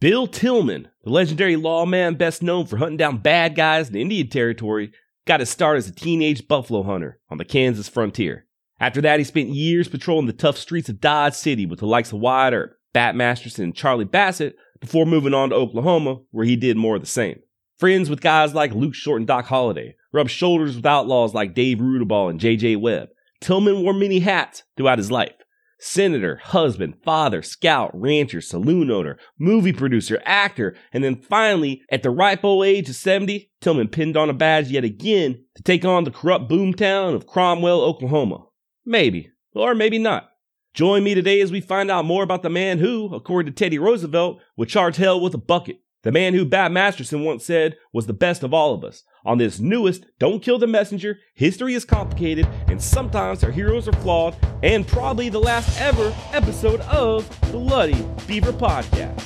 Bill Tilghman, the legendary lawman best known for hunting down bad guys in Indian Territory, got his start as a teenage buffalo hunter on the Kansas frontier. After that, he spent years patrolling the tough streets of Dodge City with the likes of Wyatt Earp, Bat Masterson, and Charlie Bassett before moving on to Oklahoma, where he did more of the same. Friends with guys like Luke Short and Doc Holliday, rubbed shoulders with outlaws like Dave Rudabaugh and J.J. Webb. Tilghman wore many hats throughout his life. Senator, husband, father, scout, rancher, saloon owner, movie producer, actor, and then finally, at the ripe old age of 70, Tilghman pinned on a badge yet again to take on the corrupt boomtown of Cromwell, Oklahoma. Maybe, or maybe not. Join me today as we find out more about the man who, according to Teddy Roosevelt, would charge hell with a bucket. The man who Bat Masterson once said was the best of all of us. On this newest Don't Kill the Messenger, history is complicated and sometimes our heroes are flawed, and probably the last ever episode of the Bloody Beaver Podcast.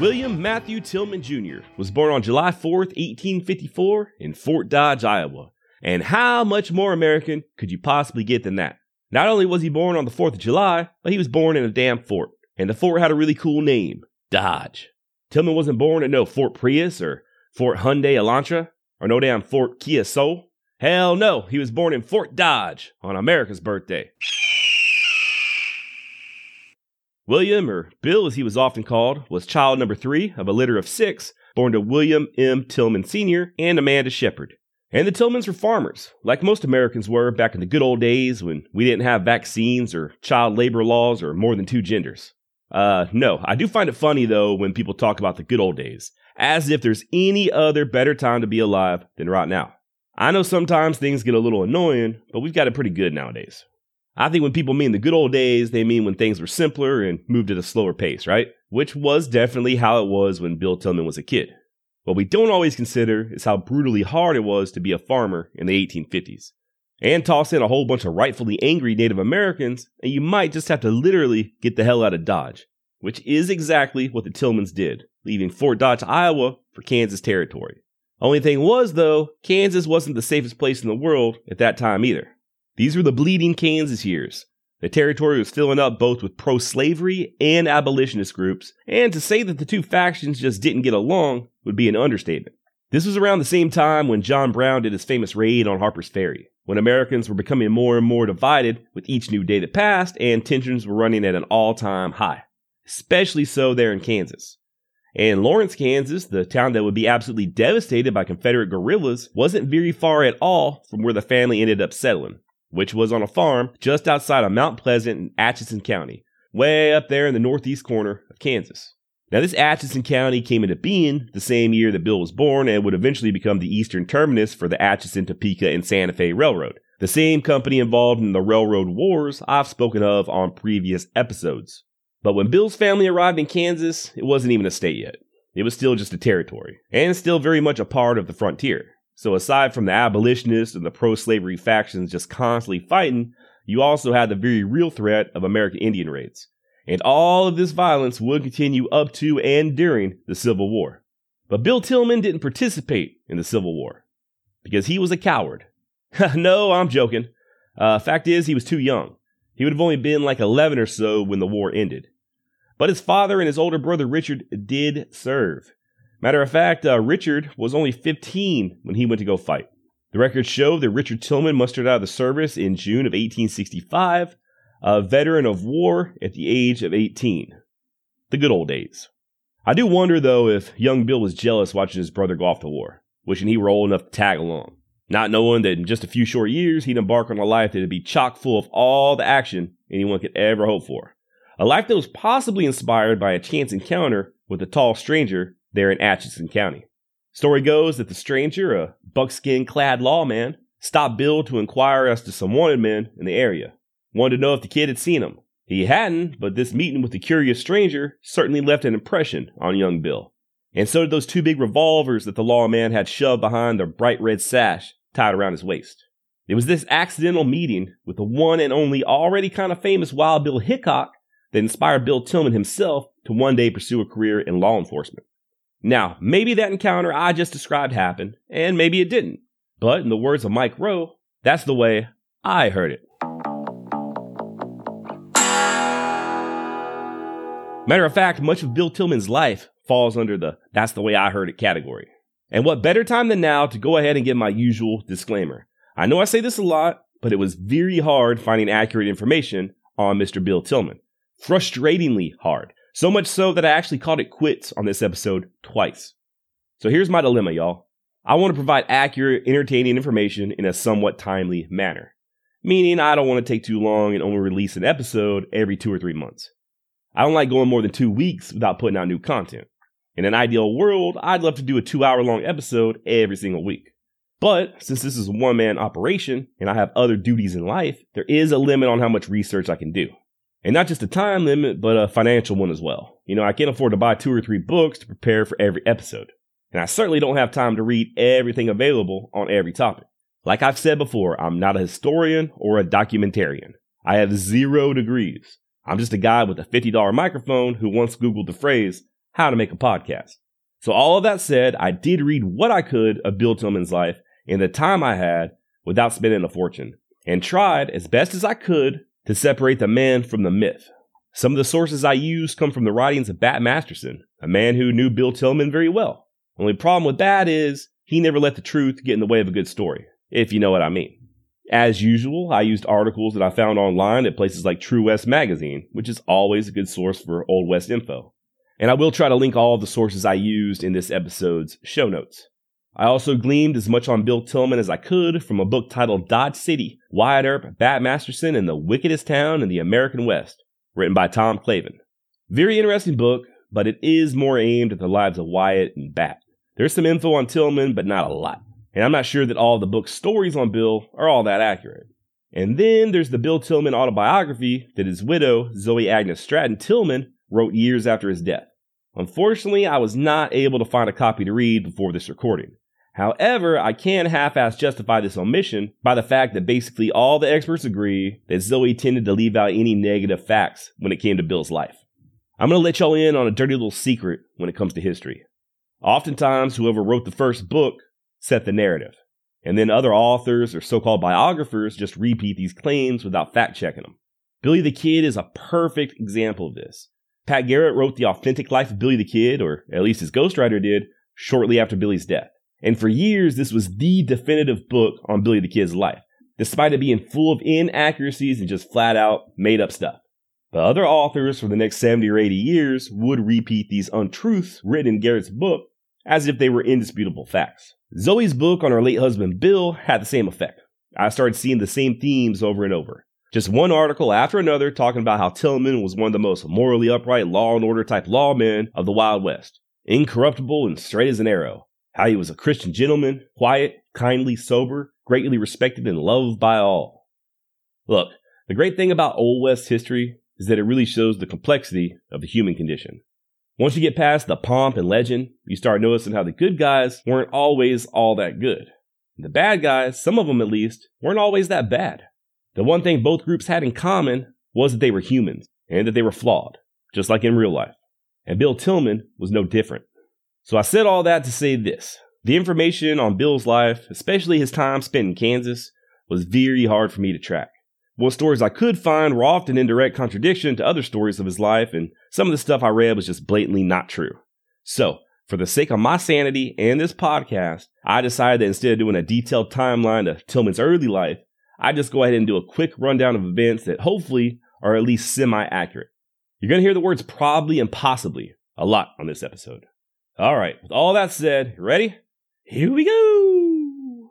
William Matthew Tilghman Jr. was born on July 4th, 1854, in Fort Dodge, Iowa. And how much more American could you possibly get than that? Not only was he born on the 4th of July, but he was born in a damn fort. And the fort had a really cool name Dodge. Tilghman wasn't born at no Fort Prius or Fort Hyundai Elantra or no damn Fort Kia Soul. Hell no, he was born in Fort Dodge on America's birthday. William, or Bill as he was often called, was child number three of a litter of six, born to William M. Tilghman Sr. and Amanda Shepard. And the Tilghmans were farmers, like most Americans were back in the good old days when we didn't have vaccines or child labor laws or more than two genders. Uh, no, I do find it funny though when people talk about the good old days, as if there's any other better time to be alive than right now. I know sometimes things get a little annoying, but we've got it pretty good nowadays. I think when people mean the good old days, they mean when things were simpler and moved at a slower pace, right? Which was definitely how it was when Bill Tilghman was a kid. What we don't always consider is how brutally hard it was to be a farmer in the 1850s. And toss in a whole bunch of rightfully angry Native Americans, and you might just have to literally get the hell out of Dodge, which is exactly what the Tilghmans did, leaving Fort Dodge, Iowa for Kansas territory. Only thing was, though, Kansas wasn't the safest place in the world at that time either. These were the bleeding Kansas years. The territory was filling up both with pro slavery and abolitionist groups, and to say that the two factions just didn't get along would be an understatement. This was around the same time when John Brown did his famous raid on Harper's Ferry, when Americans were becoming more and more divided with each new day that passed, and tensions were running at an all time high, especially so there in Kansas. And Lawrence, Kansas, the town that would be absolutely devastated by Confederate guerrillas, wasn't very far at all from where the family ended up settling which was on a farm just outside of Mount Pleasant in Atchison County, way up there in the northeast corner of Kansas. Now, this Atchison County came into being the same year that Bill was born and would eventually become the eastern terminus for the Atchison, Topeka, and Santa Fe Railroad, the same company involved in the railroad wars I've spoken of on previous episodes. But when Bill's family arrived in Kansas, it wasn't even a state yet. It was still just a territory, and still very much a part of the frontier. So aside from the abolitionists and the pro-slavery factions just constantly fighting, you also had the very real threat of American Indian raids. And all of this violence would continue up to and during the Civil War. But Bill Tilghman didn't participate in the Civil War because he was a coward. no, I'm joking. Uh, fact is, he was too young. He would have only been like 11 or so when the war ended. But his father and his older brother Richard did serve. Matter of fact, uh, Richard was only 15 when he went to go fight. The records show that Richard Tilghman mustered out of the service in June of 1865, a veteran of war at the age of 18. The good old days. I do wonder, though, if young Bill was jealous watching his brother go off to war, wishing he were old enough to tag along, not knowing that in just a few short years he'd embark on a life that'd be chock full of all the action anyone could ever hope for. A life that was possibly inspired by a chance encounter with a tall stranger there in Atchison County. Story goes that the stranger, a buckskin clad lawman, stopped Bill to inquire as to some wanted men in the area. Wanted to know if the kid had seen him. He hadn't, but this meeting with the curious stranger certainly left an impression on young Bill. And so did those two big revolvers that the lawman had shoved behind the bright red sash tied around his waist. It was this accidental meeting with the one and only already kind of famous Wild Bill Hickok that inspired Bill Tilghman himself to one day pursue a career in law enforcement. Now, maybe that encounter I just described happened, and maybe it didn't. But in the words of Mike Rowe, That's the way I heard it. Matter of fact, much of Bill Tilghman's life falls under the that's the way I heard it category. And what better time than now to go ahead and give my usual disclaimer. I know I say this a lot, but it was very hard finding accurate information on Mr. Bill Tilghman. Frustratingly hard. So much so that I actually called it quits on this episode twice. So here's my dilemma, y'all. I want to provide accurate, entertaining information in a somewhat timely manner. Meaning I don't want to take too long and only release an episode every two or three months. I don't like going more than two weeks without putting out new content. In an ideal world, I'd love to do a two hour long episode every single week. But since this is a one man operation and I have other duties in life, there is a limit on how much research I can do. And not just a time limit, but a financial one as well. You know, I can't afford to buy two or three books to prepare for every episode. And I certainly don't have time to read everything available on every topic. Like I've said before, I'm not a historian or a documentarian. I have zero degrees. I'm just a guy with a $50 microphone who once Googled the phrase, how to make a podcast. So all of that said, I did read what I could of Bill Tilghman's life in the time I had without spending a fortune and tried as best as I could to separate the man from the myth. Some of the sources I used come from the writings of Bat Masterson, a man who knew Bill Tilghman very well. Only problem with that is he never let the truth get in the way of a good story, if you know what I mean. As usual, I used articles that I found online at places like True West Magazine, which is always a good source for Old West info. And I will try to link all of the sources I used in this episode's show notes. I also gleaned as much on Bill Tilghman as I could from a book titled Dodge City, Wyatt Earp, Bat Masterson, and the Wickedest Town in the American West, written by Tom Clavin. Very interesting book, but it is more aimed at the lives of Wyatt and Bat. There's some info on Tilghman, but not a lot. And I'm not sure that all the book's stories on Bill are all that accurate. And then there's the Bill Tilghman autobiography that his widow, Zoe Agnes Stratton Tilghman, wrote years after his death. Unfortunately, I was not able to find a copy to read before this recording. However, I can half ass justify this omission by the fact that basically all the experts agree that Zoe tended to leave out any negative facts when it came to Bill's life. I'm going to let y'all in on a dirty little secret when it comes to history. Oftentimes, whoever wrote the first book set the narrative. And then other authors or so called biographers just repeat these claims without fact checking them. Billy the Kid is a perfect example of this. Pat Garrett wrote the authentic life of Billy the Kid, or at least his ghostwriter did, shortly after Billy's death. And for years, this was the definitive book on Billy the Kid's life, despite it being full of inaccuracies and just flat out made up stuff. But other authors for the next 70 or 80 years would repeat these untruths written in Garrett's book as if they were indisputable facts. Zoe's book on her late husband Bill had the same effect. I started seeing the same themes over and over. Just one article after another talking about how Tilghman was one of the most morally upright law and order type lawmen of the Wild West. Incorruptible and straight as an arrow. How he was a Christian gentleman, quiet, kindly, sober, greatly respected and loved by all. Look, the great thing about Old West history is that it really shows the complexity of the human condition. Once you get past the pomp and legend, you start noticing how the good guys weren't always all that good. The bad guys, some of them at least, weren't always that bad. The one thing both groups had in common was that they were humans and that they were flawed, just like in real life. And Bill Tilghman was no different. So I said all that to say this. The information on Bill's life, especially his time spent in Kansas, was very hard for me to track. What stories I could find were often in direct contradiction to other stories of his life, and some of the stuff I read was just blatantly not true. So, for the sake of my sanity and this podcast, I decided that instead of doing a detailed timeline of Tilghman's early life, I just go ahead and do a quick rundown of events that hopefully are at least semi accurate. You're going to hear the words probably and possibly a lot on this episode. All right, with all that said, ready? Here we go!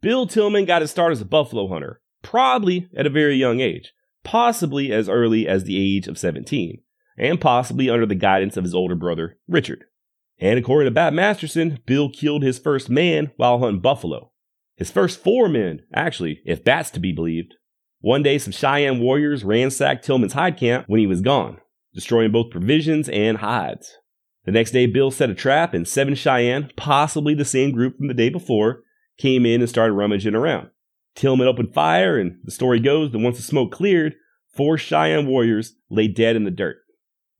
Bill Tilghman got his start as a buffalo hunter, probably at a very young age, possibly as early as the age of 17, and possibly under the guidance of his older brother, Richard. And according to Bat Masterson, Bill killed his first man while hunting buffalo. His first four men, actually, if that's to be believed. One day, some Cheyenne warriors ransacked Tilghman's hide camp when he was gone, destroying both provisions and hides. The next day, Bill set a trap, and seven Cheyenne, possibly the same group from the day before, came in and started rummaging around. Tilghman opened fire, and the story goes that once the smoke cleared, four Cheyenne warriors lay dead in the dirt.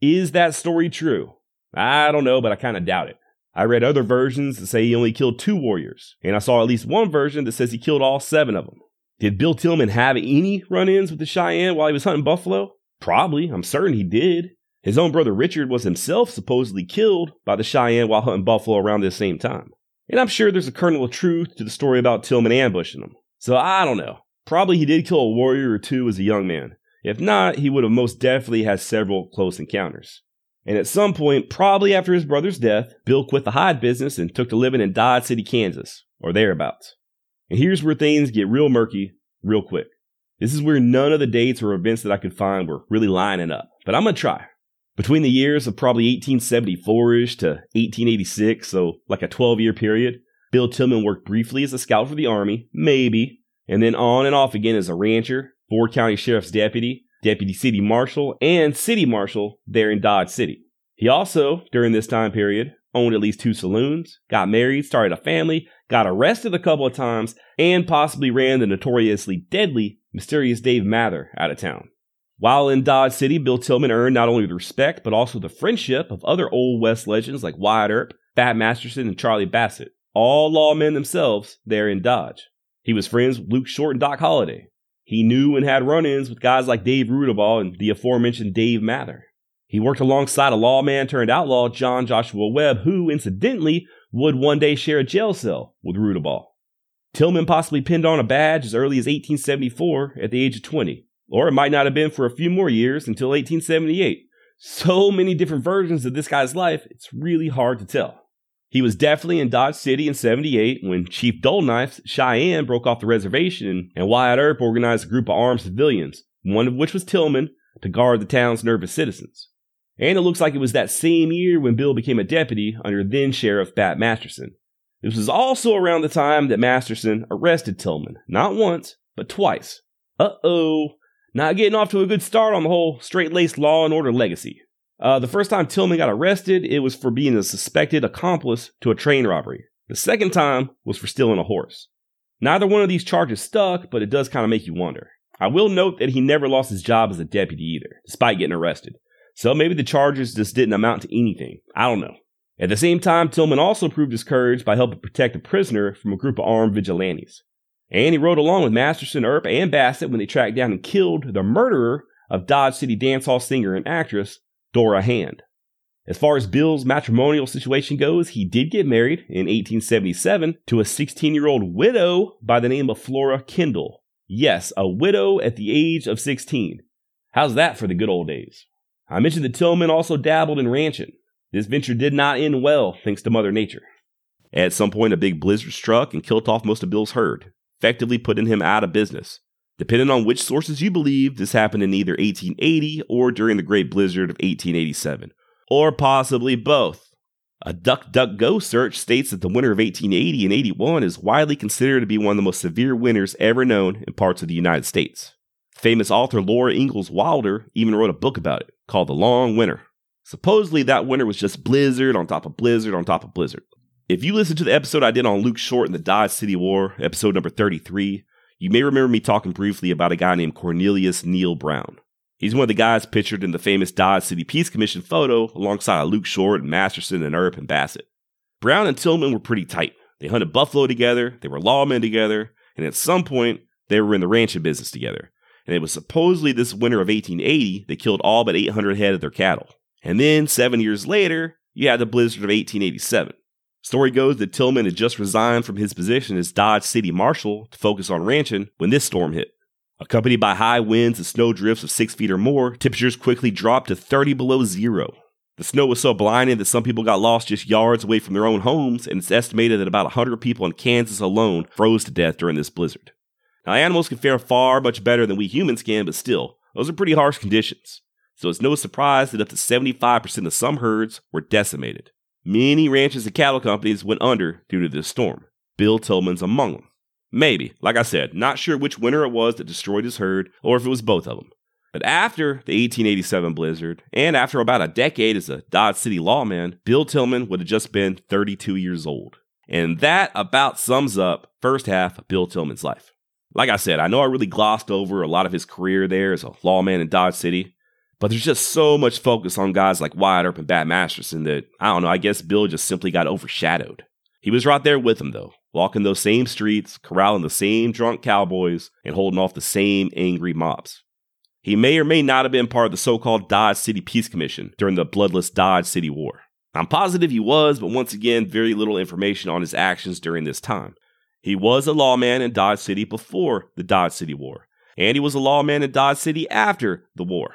Is that story true? I don't know, but I kind of doubt it. I read other versions that say he only killed two warriors, and I saw at least one version that says he killed all seven of them. Did Bill Tilghman have any run ins with the Cheyenne while he was hunting buffalo? Probably. I'm certain he did. His own brother Richard was himself supposedly killed by the Cheyenne while hunting buffalo around this same time. And I'm sure there's a kernel of truth to the story about Tilghman ambushing him. So I don't know. Probably he did kill a warrior or two as a young man. If not, he would have most definitely had several close encounters. And at some point, probably after his brother's death, Bill quit the hide business and took to living in Dodge City, Kansas, or thereabouts. And here's where things get real murky real quick. This is where none of the dates or events that I could find were really lining up, but I'm gonna try. Between the years of probably 1874 ish to 1886, so like a 12 year period, Bill Tilghman worked briefly as a scout for the Army, maybe, and then on and off again as a rancher, Ford County Sheriff's deputy, deputy city marshal, and city marshal there in Dodge City. He also, during this time period, owned at least two saloons, got married, started a family, got arrested a couple of times, and possibly ran the notoriously deadly Mysterious Dave Mather out of town. While in Dodge City, Bill Tilghman earned not only the respect, but also the friendship of other Old West legends like Wyatt Earp, Bat Masterson, and Charlie Bassett, all lawmen themselves there in Dodge. He was friends with Luke Short and Doc Holliday. He knew and had run ins with guys like Dave Rudabaugh and the aforementioned Dave Mather. He worked alongside a lawman turned outlaw, John Joshua Webb, who, incidentally, would one day share a jail cell with Rudabaugh. Tilghman possibly pinned on a badge as early as 1874 at the age of 20, or it might not have been for a few more years until 1878. So many different versions of this guy's life, it's really hard to tell. He was definitely in Dodge City in 78 when Chief Dullknife's Cheyenne broke off the reservation and Wyatt Earp organized a group of armed civilians, one of which was Tilghman, to guard the town's nervous citizens. And it looks like it was that same year when Bill became a deputy under then Sheriff Bat Masterson. This was also around the time that Masterson arrested Tilghman, not once, but twice. Uh oh, not getting off to a good start on the whole straight laced law and order legacy. Uh, the first time Tilghman got arrested, it was for being a suspected accomplice to a train robbery. The second time was for stealing a horse. Neither one of these charges stuck, but it does kind of make you wonder. I will note that he never lost his job as a deputy either, despite getting arrested. So maybe the charges just didn't amount to anything. I don't know. At the same time, Tilghman also proved his courage by helping protect a prisoner from a group of armed vigilantes. And he rode along with Masterson, Earp, and Bassett when they tracked down and killed the murderer of Dodge City dance hall singer and actress Dora Hand. As far as Bill's matrimonial situation goes, he did get married in 1877 to a 16 year old widow by the name of Flora Kendall. Yes, a widow at the age of 16. How's that for the good old days? I mentioned that Tilghman also dabbled in ranching. This venture did not end well, thanks to Mother Nature. At some point, a big blizzard struck and killed off most of Bill's herd, effectively putting him out of business. Depending on which sources you believe, this happened in either 1880 or during the Great Blizzard of 1887, or possibly both. A DuckDuckGo search states that the winter of 1880 and 81 is widely considered to be one of the most severe winters ever known in parts of the United States. Famous author Laura Ingalls Wilder even wrote a book about it called The Long Winter. Supposedly, that winter was just blizzard on top of blizzard on top of blizzard. If you listen to the episode I did on Luke Short and the Dodge City War, episode number 33, you may remember me talking briefly about a guy named Cornelius Neal Brown. He's one of the guys pictured in the famous Dodge City Peace Commission photo alongside Luke Short and Masterson and Earp and Bassett. Brown and Tilghman were pretty tight. They hunted buffalo together, they were lawmen together, and at some point, they were in the ranching business together and it was supposedly this winter of 1880 that killed all but 800 head of their cattle. And then, seven years later, you had the blizzard of 1887. Story goes that Tilghman had just resigned from his position as Dodge City Marshal to focus on ranching when this storm hit. Accompanied by high winds and snow drifts of six feet or more, temperatures quickly dropped to 30 below zero. The snow was so blinding that some people got lost just yards away from their own homes, and it's estimated that about 100 people in Kansas alone froze to death during this blizzard. Now, animals can fare far much better than we humans can, but still, those are pretty harsh conditions. So it's no surprise that up to 75% of some herds were decimated. Many ranches and cattle companies went under due to this storm. Bill Tilghman's among them. Maybe, like I said, not sure which winter it was that destroyed his herd, or if it was both of them. But after the 1887 blizzard, and after about a decade as a Dodge City lawman, Bill Tilghman would have just been 32 years old. And that about sums up first half of Bill Tilghman's life. Like I said, I know I really glossed over a lot of his career there as a lawman in Dodge City, but there's just so much focus on guys like Wyatt Earp and Bat Masterson that, I don't know, I guess Bill just simply got overshadowed. He was right there with him, though. walking those same streets, corralling the same drunk cowboys, and holding off the same angry mobs. He may or may not have been part of the so called Dodge City Peace Commission during the bloodless Dodge City War. I'm positive he was, but once again, very little information on his actions during this time. He was a lawman in Dodge City before the Dodge City War, and he was a lawman in Dodge City after the war.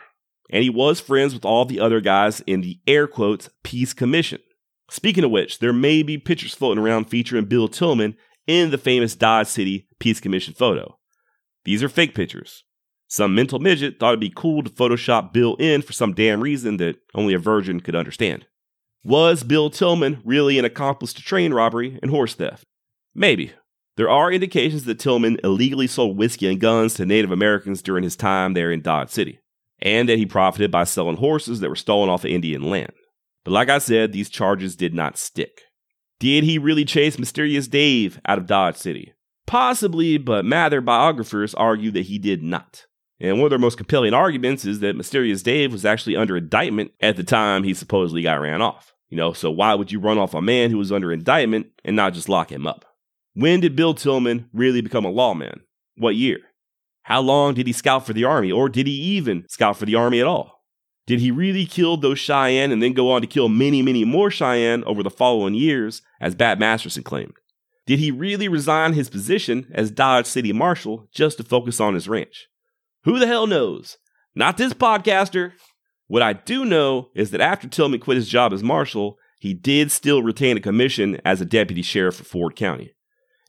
And he was friends with all the other guys in the air quotes Peace Commission. Speaking of which, there may be pictures floating around featuring Bill Tilghman in the famous Dodge City Peace Commission photo. These are fake pictures. Some mental midget thought it'd be cool to Photoshop Bill in for some damn reason that only a virgin could understand. Was Bill Tilghman really an accomplice to train robbery and horse theft? Maybe. There are indications that Tilghman illegally sold whiskey and guns to Native Americans during his time there in Dodge City, and that he profited by selling horses that were stolen off of Indian land. But like I said, these charges did not stick. Did he really chase Mysterious Dave out of Dodge City? Possibly, but Mather biographers argue that he did not. And one of their most compelling arguments is that Mysterious Dave was actually under indictment at the time he supposedly got ran off. You know, so why would you run off a man who was under indictment and not just lock him up? When did Bill Tilghman really become a lawman? What year? How long did he scout for the Army, or did he even scout for the Army at all? Did he really kill those Cheyenne and then go on to kill many, many more Cheyenne over the following years, as Bat Masterson claimed? Did he really resign his position as Dodge City Marshal just to focus on his ranch? Who the hell knows? Not this podcaster. What I do know is that after Tilghman quit his job as Marshal, he did still retain a commission as a deputy sheriff for Ford County.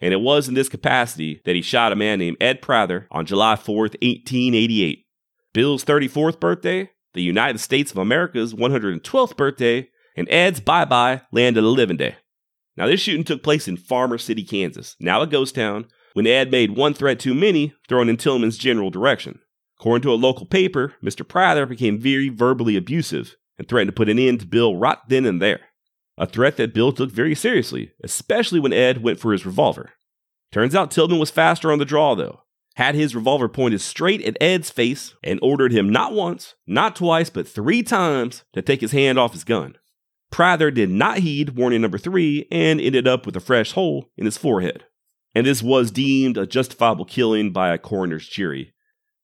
And it was in this capacity that he shot a man named Ed Prather on July 4th, 1888. Bill's 34th birthday the United States of America's 112th birthday, and Ed's bye bye landed a living day. Now, this shooting took place in Farmer City, Kansas, now a ghost town, when Ed made one threat too many thrown in Tilghman's general direction. According to a local paper, Mr. Prather became very verbally abusive and threatened to put an end to Bill right then and there. A threat that Bill took very seriously, especially when Ed went for his revolver. Turns out Tilghman was faster on the draw, though, had his revolver pointed straight at Ed's face and ordered him not once, not twice, but three times to take his hand off his gun. Prather did not heed warning number three and ended up with a fresh hole in his forehead. And this was deemed a justifiable killing by a coroner's jury.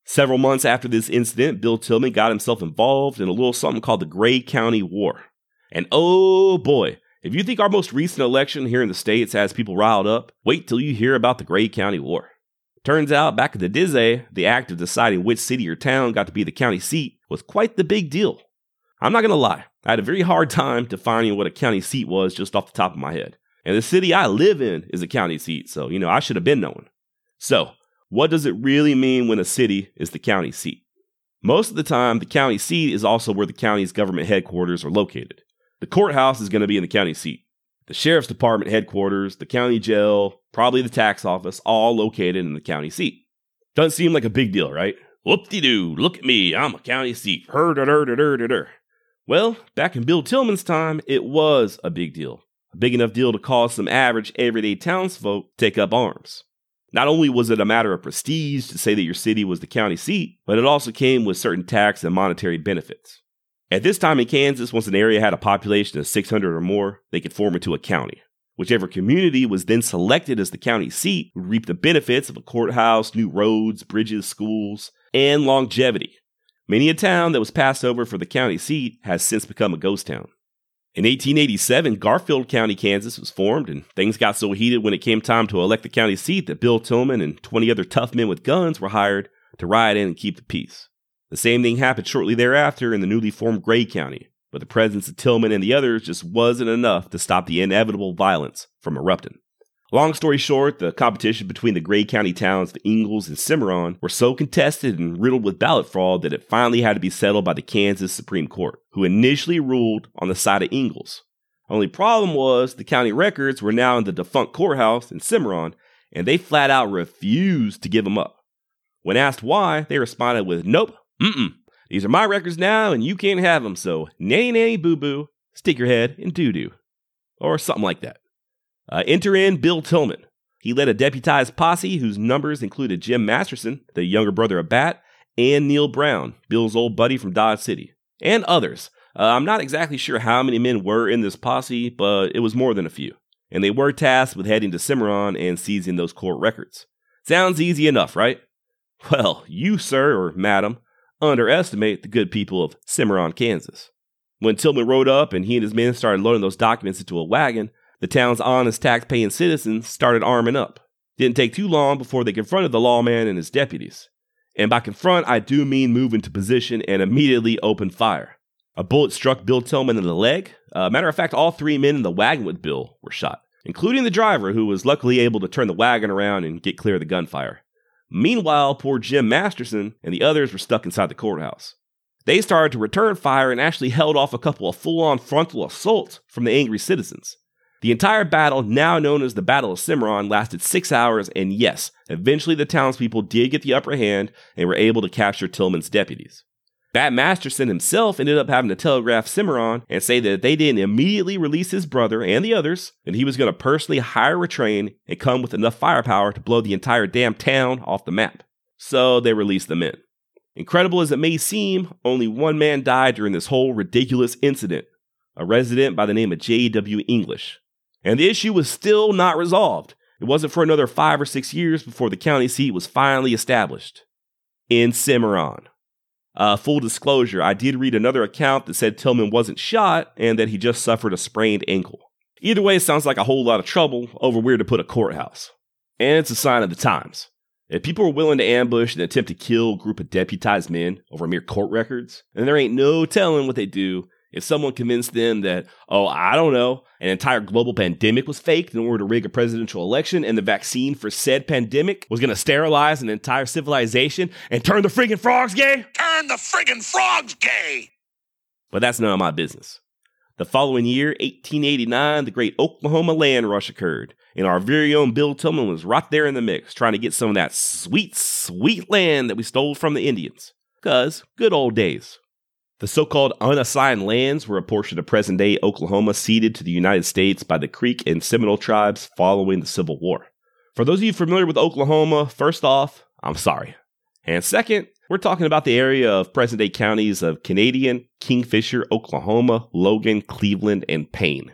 Several months after this incident, Bill Tilghman got himself involved in a little something called the Gray County War. And oh boy, if you think our most recent election here in the States has people riled up, wait till you hear about the Gray County War. Turns out, back in the Dizzy, the act of deciding which city or town got to be the county seat was quite the big deal. I'm not to lie, I had a very hard time defining what a county seat was just off the top of my head. And the city I live in is a county seat, so, you know, I should have been knowing. So, what does it really mean when a city is the county seat? Most of the time, the county seat is also where the county's government headquarters are located. The courthouse is going to be in the county seat the sheriff's department headquarters, the county jail, probably the tax office, all located in the county seat. Doesn't seem like a big deal, right? Whoop de doo, look at me, I'm a county seat. Well, back in Bill Tilghman's time, it was a big deal. A big enough deal to cause some average, everyday townsfolk to take up arms. Not only was it a matter of prestige to say that your city was the county seat, but it also came with certain tax and monetary benefits. At this time in Kansas, once an area had a population of 600 or more, they could form into a county. Whichever community was then selected as the county seat would reap the benefits of a courthouse, new roads, bridges, schools, and longevity. Many a town that was passed over for the county seat has since become a ghost town. In 1887, Garfield County, Kansas was formed, and things got so heated when it came time to elect the county seat that Bill Tilghman and 20 other tough men with guns were hired to ride in and keep the peace. The same thing happened shortly thereafter in the newly formed Gray County, but the presence of Tilghman and the others just wasn't enough to stop the inevitable violence from erupting. Long story short, the competition between the Gray County towns of Ingalls and Cimarron were so contested and riddled with ballot fraud that it finally had to be settled by the Kansas Supreme Court, who initially ruled on the side of Ingalls. Only problem was the county records were now in the defunct courthouse in Cimarron, and they flat out refused to give them up. When asked why, they responded with, Nope, Mm-mm. These are my records now, and you can't have them, so nay, nay, boo boo, stick your head in doo doo. Or something like that. Uh, enter in Bill Tilghman. He led a deputized posse whose numbers included Jim Masterson, the younger brother of Bat, and Neal Brown, Bill's old buddy from Dodge City, and others. Uh, I'm not exactly sure how many men were in this posse, but it was more than a few. and they were tasked with heading to Cimarron and seizing those court records. Sounds easy enough, right? Well, you, sir or madam, underestimate the good people of Cimarron, Kansas. When Tilghman rode up and he and his men started loading those documents into a wagon, the town's honest tax-paying citizens started arming up. Didn't take too long before they confronted the lawman and his deputies. And by confront, I do mean move into position and immediately open fire. A bullet struck Bill Tilghman in the leg. Uh, matter of fact, all three men in the wagon with Bill were shot, including the driver, who was luckily able to turn the wagon around and get clear of the gunfire. Meanwhile, poor Jim Masterson and the others were stuck inside the courthouse. They started to return fire and actually held off a couple of full on frontal assaults from the angry citizens. The entire battle, now known as the Battle of Cimarron, lasted six hours, and yes, eventually the townspeople did get the upper hand and were able to capture Tilghman's deputies. Bat Masterson himself ended up having to telegraph Cimarron and say that if they didn't immediately release his brother and the others, then he was going to personally hire a train and come with enough firepower to blow the entire damn town off the map. So they released the men. Incredible as it may seem, only one man died during this whole ridiculous incident a resident by the name of J.W. English. And the issue was still not resolved. It wasn't for another five or six years before the county seat was finally established in Cimarron. Uh, full disclosure, I did read another account that said Tilghman wasn't shot and that he just suffered a sprained ankle. Either way, it sounds like a whole lot of trouble over where to put a courthouse. And it's a sign of the times. If people are willing to ambush and attempt to kill a group of deputized men over mere court records, then there ain't no telling what they do if someone convinced them that, oh, I don't know, an entire global pandemic was faked in order to rig a presidential election and the vaccine for said pandemic was going to sterilize an entire civilization and turn the friggin' frogs gay? Turn the friggin' frogs gay! But that's none of my business. The following year, 1889, the great Oklahoma land rush occurred, and our very own Bill Tilghman was right there in the mix, trying to get some of that sweet, sweet land that we stole from the Indians. Cause good old days. The so called unassigned lands were a portion of present day Oklahoma ceded to the United States by the Creek and Seminole tribes following the Civil War. For those of you familiar with Oklahoma, first off, I'm sorry. And second, we're talking about the area of present day counties of Canadian, Kingfisher, Oklahoma, Logan, Cleveland, and Payne.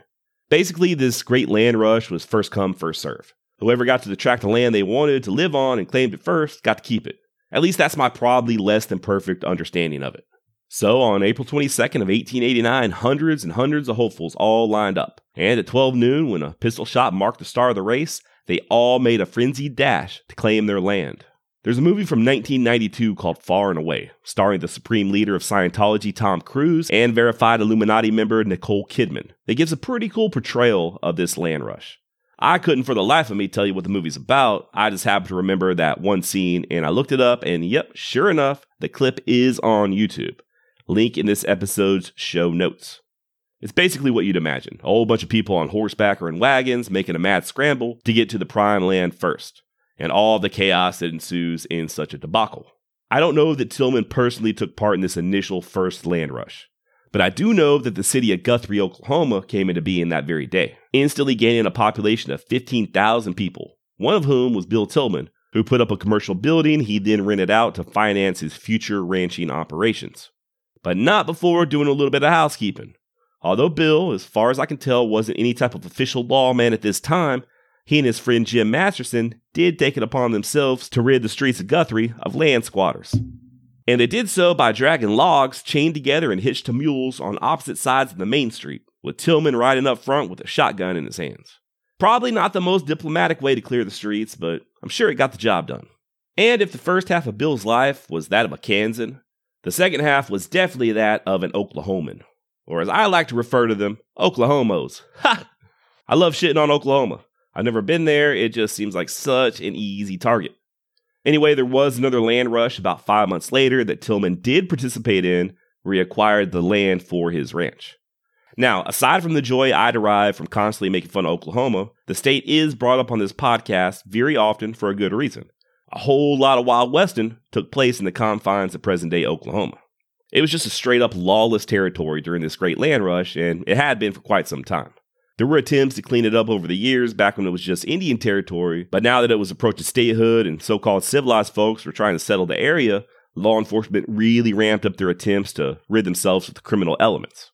Basically, this great land rush was first come, first serve. Whoever got to the tract of land they wanted to live on and claimed it first got to keep it. At least that's my probably less than perfect understanding of it. So on April 22nd of 1889, hundreds and hundreds of hopefuls all lined up. And at 12 noon, when a pistol shot marked the start of the race, they all made a frenzied dash to claim their land. There's a movie from 1992 called Far and Away, starring the supreme leader of Scientology, Tom Cruise, and verified Illuminati member Nicole Kidman. It gives a pretty cool portrayal of this land rush. I couldn't for the life of me tell you what the movie's about. I just happened to remember that one scene and I looked it up and yep, sure enough, the clip is on YouTube. Link in this episode's show notes. It's basically what you'd imagine a whole bunch of people on horseback or in wagons making a mad scramble to get to the prime land first, and all the chaos that ensues in such a debacle. I don't know that Tilghman personally took part in this initial first land rush, but I do know that the city of Guthrie, Oklahoma came into being that very day, instantly gaining a population of 15,000 people, one of whom was Bill Tilghman, who put up a commercial building he then rented out to finance his future ranching operations but not before doing a little bit of housekeeping. Although Bill, as far as I can tell, wasn't any type of official lawman at this time, he and his friend Jim Masterson did take it upon themselves to rid the streets of Guthrie of land squatters. And they did so by dragging logs chained together and hitched to mules on opposite sides of the main street, with Tilghman riding up front with a shotgun in his hands. Probably not the most diplomatic way to clear the streets, but I'm sure it got the job done. And if the first half of Bill's life was that of a Kansan, the second half was definitely that of an Oklahoman, or as I like to refer to them, Oklahomos. Ha! I love shitting on Oklahoma. I've never been there, it just seems like such an easy target. Anyway, there was another land rush about five months later that Tilghman did participate in, where he acquired the land for his ranch. Now, aside from the joy I derive from constantly making fun of Oklahoma, the state is brought up on this podcast very often for a good reason a whole lot of Wild Westing took place in the confines of present day Oklahoma. It was just a straight up lawless territory during this great land rush, and it had been for quite some time. There were attempts to clean it up over the years back when it was just Indian territory, but now that it was approaching statehood and so called civilized folks were trying to settle the area, law enforcement really ramped up their attempts to rid themselves of the criminal elements.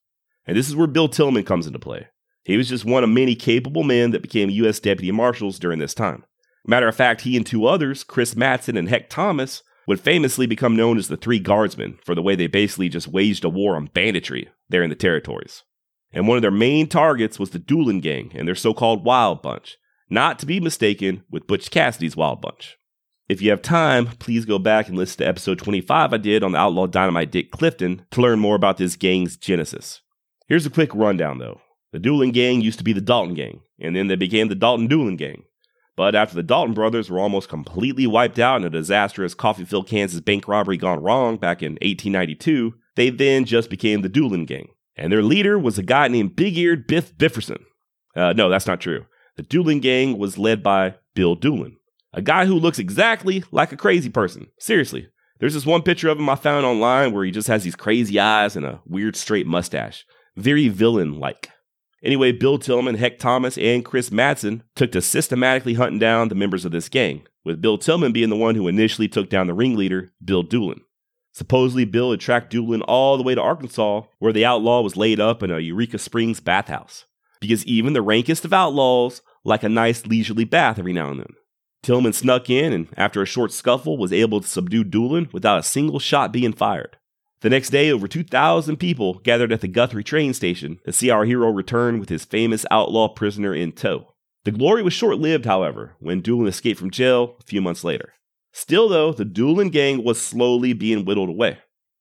And this is where Bill Tilghman comes into play. He was just one of many capable men that became U.S. deputy marshals during this time. Matter of fact, he and two others, Chris Madsen and Heck Thomas, would famously become known as the Three Guardsmen for the way they basically just waged a war on banditry there in the territories. And one of their main targets was the Doolin Gang and their so called Wild Bunch, not to be mistaken with Butch Cassidy's Wild Bunch. If you have time, please go back and listen to episode 25 I did on the outlaw dynamite Dick Clifton to learn more about this gang's genesis. Here's a quick rundown though. The Doolin Gang used to be the Dalton Gang, and then they became the Dalton Doolin Gang. But after the Dalton brothers were almost completely wiped out in a disastrous Coffeyville, Kansas bank robbery gone wrong back in 1892, they then just became the Doolin Gang. And their leader was a guy named Big Eared Biff Bifferson. Uh, no, that's not true. The Doolin Gang was led by Bill Doolin, a guy who looks exactly like a crazy person. Seriously. There's this one picture of him I found online where he just has these crazy eyes and a weird straight mustache. Very villain like. Anyway, Bill Tilghman, Heck Thomas, and Chris Madsen took to systematically hunting down the members of this gang, with Bill Tilghman being the one who initially took down the ringleader, Bill Doolin. Supposedly, Bill had tracked Doolin all the way to Arkansas, where the outlaw was laid up in a Eureka Springs bathhouse. Because even the rankest of outlaws like a nice leisurely bath every now and then. Tilghman snuck in and, after a short scuffle, was able to subdue Doolin without a single shot being fired. The next day, over 2,000 people gathered at the Guthrie train station to see our hero return with his famous outlaw prisoner in tow. The glory was short lived, however, when Doolin escaped from jail a few months later. Still, though, the Doolin gang was slowly being whittled away.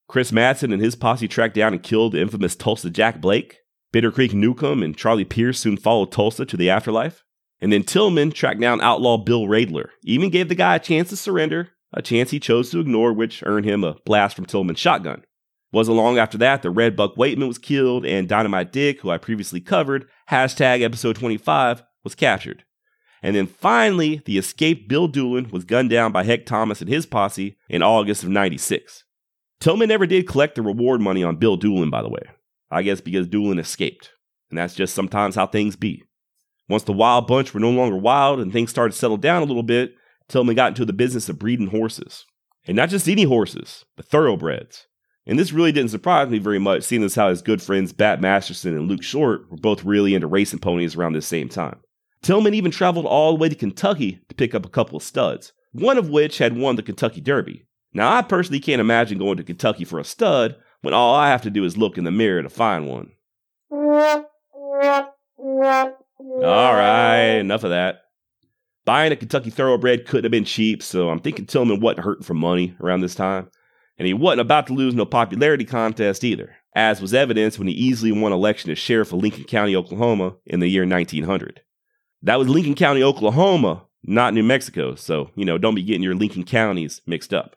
Chris Madsen and his posse tracked down and killed the infamous Tulsa Jack Blake. Bitter Creek Newcomb and Charlie Pierce soon followed Tulsa to the afterlife. And then Tilghman tracked down outlaw Bill Raidler, even gave the guy a chance to surrender, a chance he chose to ignore, which earned him a blast from Tilghman's shotgun. Wasn't long after that, the Red Buck Waitman was killed, and Dynamite Dick, who I previously covered, hashtag episode 25, was captured. And then finally, the escaped Bill Doolin was gunned down by Heck Thomas and his posse in August of 96. Tilghman never did collect the reward money on Bill Doolin, by the way. I guess because Doolin escaped. And that's just sometimes how things be. Once the wild bunch were no longer wild and things started to settle down a little bit, Tilghman got into the business of breeding horses. And not just any horses, but thoroughbreds. And this really didn't surprise me very much, seeing as how his good friends Bat Masterson and Luke Short were both really into racing ponies around this same time. Tilghman even traveled all the way to Kentucky to pick up a couple of studs, one of which had won the Kentucky Derby. Now, I personally can't imagine going to Kentucky for a stud when all I have to do is look in the mirror to find one. All right, enough of that. Buying a Kentucky Thoroughbred couldn't have been cheap, so I'm thinking Tilghman wasn't hurting for money around this time and he wasn't about to lose no popularity contest either, as was evidenced when he easily won election as sheriff of Lincoln County, Oklahoma in the year 1900. That was Lincoln County, Oklahoma, not New Mexico, so, you know, don't be getting your Lincoln counties mixed up.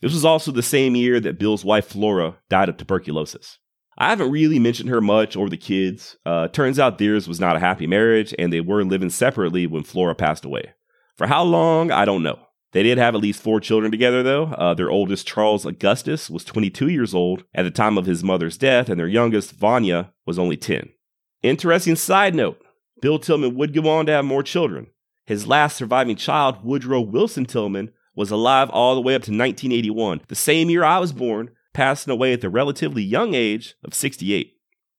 This was also the same year that Bill's wife Flora died of tuberculosis. I haven't really mentioned her much or the kids. Uh, turns out theirs was not a happy marriage, and they were living separately when Flora passed away. For how long, I don't know. They did have at least four children together, though. Uh, their oldest, Charles Augustus, was 22 years old at the time of his mother's death, and their youngest, Vanya, was only 10. Interesting side note Bill Tilghman would go on to have more children. His last surviving child, Woodrow Wilson Tilghman, was alive all the way up to 1981, the same year I was born, passing away at the relatively young age of 68.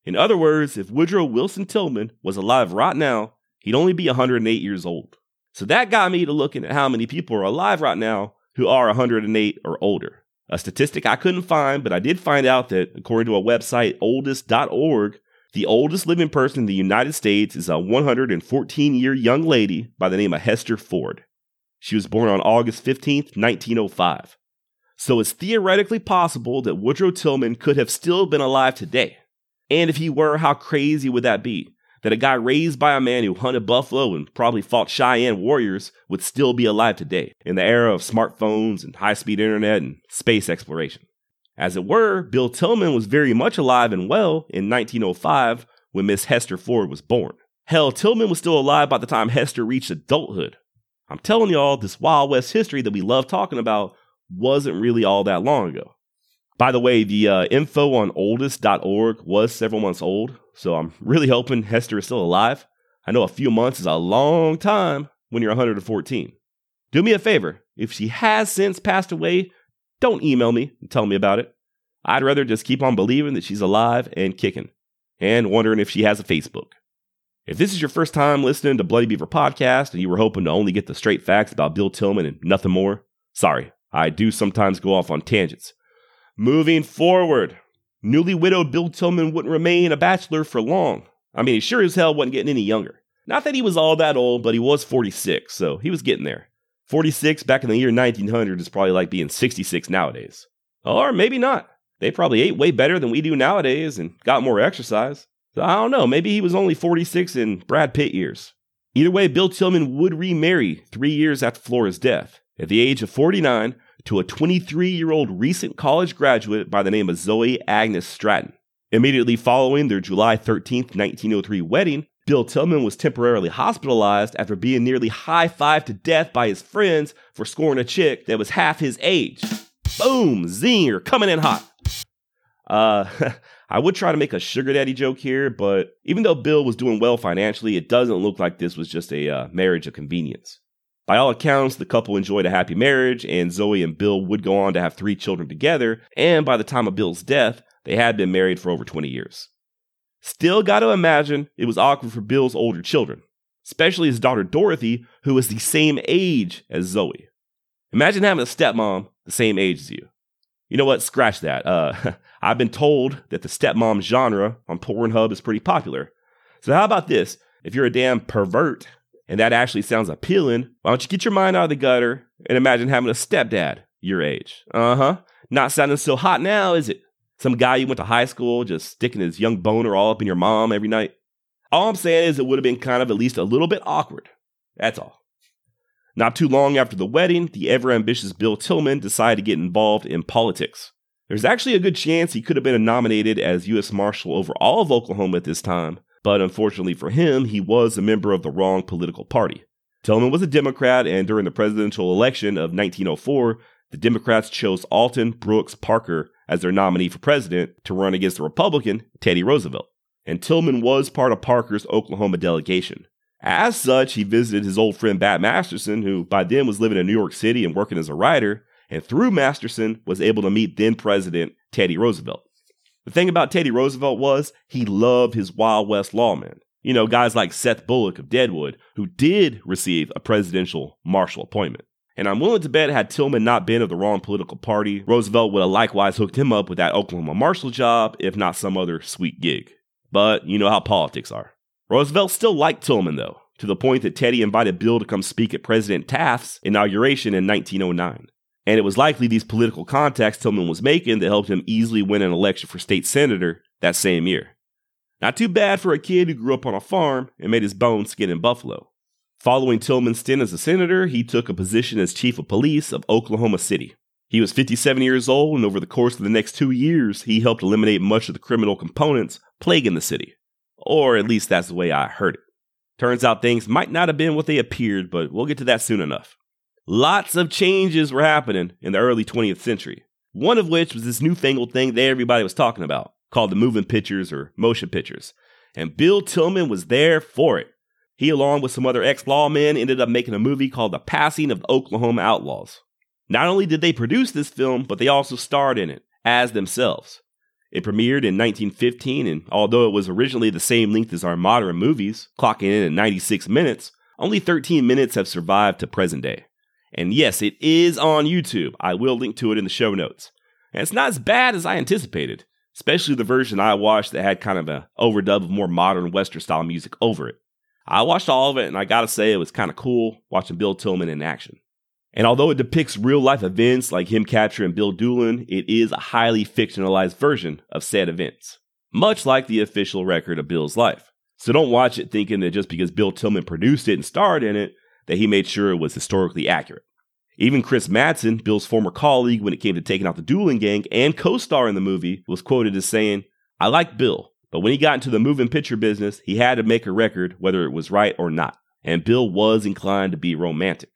In other words, if Woodrow Wilson Tilghman was alive right now, he'd only be 108 years old. So that got me to looking at how many people are alive right now who are 108 or older. A statistic I couldn't find, but I did find out that according to a website, oldest.org, the oldest living person in the United States is a 114 year young lady by the name of Hester Ford. She was born on August 15th, 1905. So it's theoretically possible that Woodrow Tilghman could have still been alive today. And if he were, how crazy would that be? That a guy raised by a man who hunted buffalo and probably fought Cheyenne warriors would still be alive today in the era of smartphones and high speed internet and space exploration. As it were, Bill Tilghman was very much alive and well in 1905 when Miss Hester Ford was born. Hell, Tilghman was still alive by the time Hester reached adulthood. I'm telling y'all, this Wild West history that we love talking about wasn't really all that long ago. By the way, the uh, info on oldest.org was several months old, so I'm really hoping Hester is still alive. I know a few months is a long time when you're 114. Do me a favor, if she has since passed away, don't email me and tell me about it. I'd rather just keep on believing that she's alive and kicking, and wondering if she has a Facebook. If this is your first time listening to Bloody Beaver podcast and you were hoping to only get the straight facts about Bill Tilghman and nothing more, sorry, I do sometimes go off on tangents. Moving forward, newly widowed Bill Tilghman wouldn't remain a bachelor for long. I mean, he sure as hell wasn't getting any younger. Not that he was all that old, but he was 46, so he was getting there. 46 back in the year 1900 is probably like being 66 nowadays. Or maybe not. They probably ate way better than we do nowadays and got more exercise. So I don't know, maybe he was only 46 in Brad Pitt years. Either way, Bill Tilghman would remarry three years after Flora's death, at the age of 49, to a 23 year old recent college graduate by the name of Zoe Agnes Stratton. Immediately following their July 13, 1903 wedding, Bill Tilghman was temporarily hospitalized after being nearly high fived to death by his friends for scoring a chick that was half his age. Boom, zinger, coming in hot. Uh, I would try to make a sugar daddy joke here, but even though Bill was doing well financially, it doesn't look like this was just a uh, marriage of convenience. By all accounts, the couple enjoyed a happy marriage, and Zoe and Bill would go on to have three children together, and by the time of Bill's death, they had been married for over 20 years. Still got to imagine it was awkward for Bill's older children, especially his daughter Dorothy, who was the same age as Zoe. Imagine having a stepmom the same age as you. You know what? Scratch that. Uh, I've been told that the stepmom genre on Pornhub is pretty popular. So, how about this? If you're a damn pervert and that actually sounds appealing, why don't you get your mind out of the gutter and imagine having a stepdad your age? Uh huh. Not sounding so hot now, is it? Some guy you went to high school just sticking his young boner all up in your mom every night? All I'm saying is it would have been kind of at least a little bit awkward. That's all. Not too long after the wedding, the ever ambitious Bill Tilghman decided to get involved in politics. There's actually a good chance he could have been nominated as U.S. Marshal over all of Oklahoma at this time, but unfortunately for him, he was a member of the wrong political party. Tilghman was a Democrat, and during the presidential election of 1904, the Democrats chose Alton Brooks Parker as their nominee for president to run against the Republican, Teddy Roosevelt. And Tilghman was part of Parker's Oklahoma delegation. As such, he visited his old friend Bat Masterson, who by then was living in New York City and working as a writer, and through Masterson was able to meet then President Teddy Roosevelt. The thing about Teddy Roosevelt was he loved his Wild West lawmen. You know, guys like Seth Bullock of Deadwood, who did receive a presidential marshal appointment. And I'm willing to bet had Tilghman not been of the wrong political party, Roosevelt would have likewise hooked him up with that Oklahoma marshal job, if not some other sweet gig. But you know how politics are. Roosevelt still liked Tilghman, though, to the point that Teddy invited Bill to come speak at President Taft's inauguration in 1909 and it was likely these political contacts Tilghman was making that helped him easily win an election for state senator that same year. Not too bad for a kid who grew up on a farm and made his bones skin in Buffalo. Following Tilghman's stint as a senator, he took a position as chief of police of Oklahoma City. He was 57 years old, and over the course of the next two years, he helped eliminate much of the criminal components plaguing the city. Or at least that's the way I heard it. Turns out things might not have been what they appeared, but we'll get to that soon enough. Lots of changes were happening in the early 20th century. One of which was this newfangled thing that everybody was talking about, called the moving pictures or motion pictures. And Bill Tilghman was there for it. He, along with some other ex lawmen, ended up making a movie called The Passing of the Oklahoma Outlaws. Not only did they produce this film, but they also starred in it as themselves. It premiered in 1915, and although it was originally the same length as our modern movies, clocking in at 96 minutes, only 13 minutes have survived to present day. And yes, it is on YouTube. I will link to it in the show notes. And it's not as bad as I anticipated, especially the version I watched that had kind of a overdub of more modern Western style music over it. I watched all of it and I gotta say it was kind of cool watching Bill Tilghman in action. And although it depicts real life events like him capturing Bill Doolin, it is a highly fictionalized version of said events, much like the official record of Bill's life. So don't watch it thinking that just because Bill Tilghman produced it and starred in it, that he made sure it was historically accurate. Even Chris Madsen, Bill's former colleague when it came to taking out the Doolin gang and co star in the movie, was quoted as saying, I like Bill, but when he got into the moving picture business, he had to make a record whether it was right or not. And Bill was inclined to be romantic.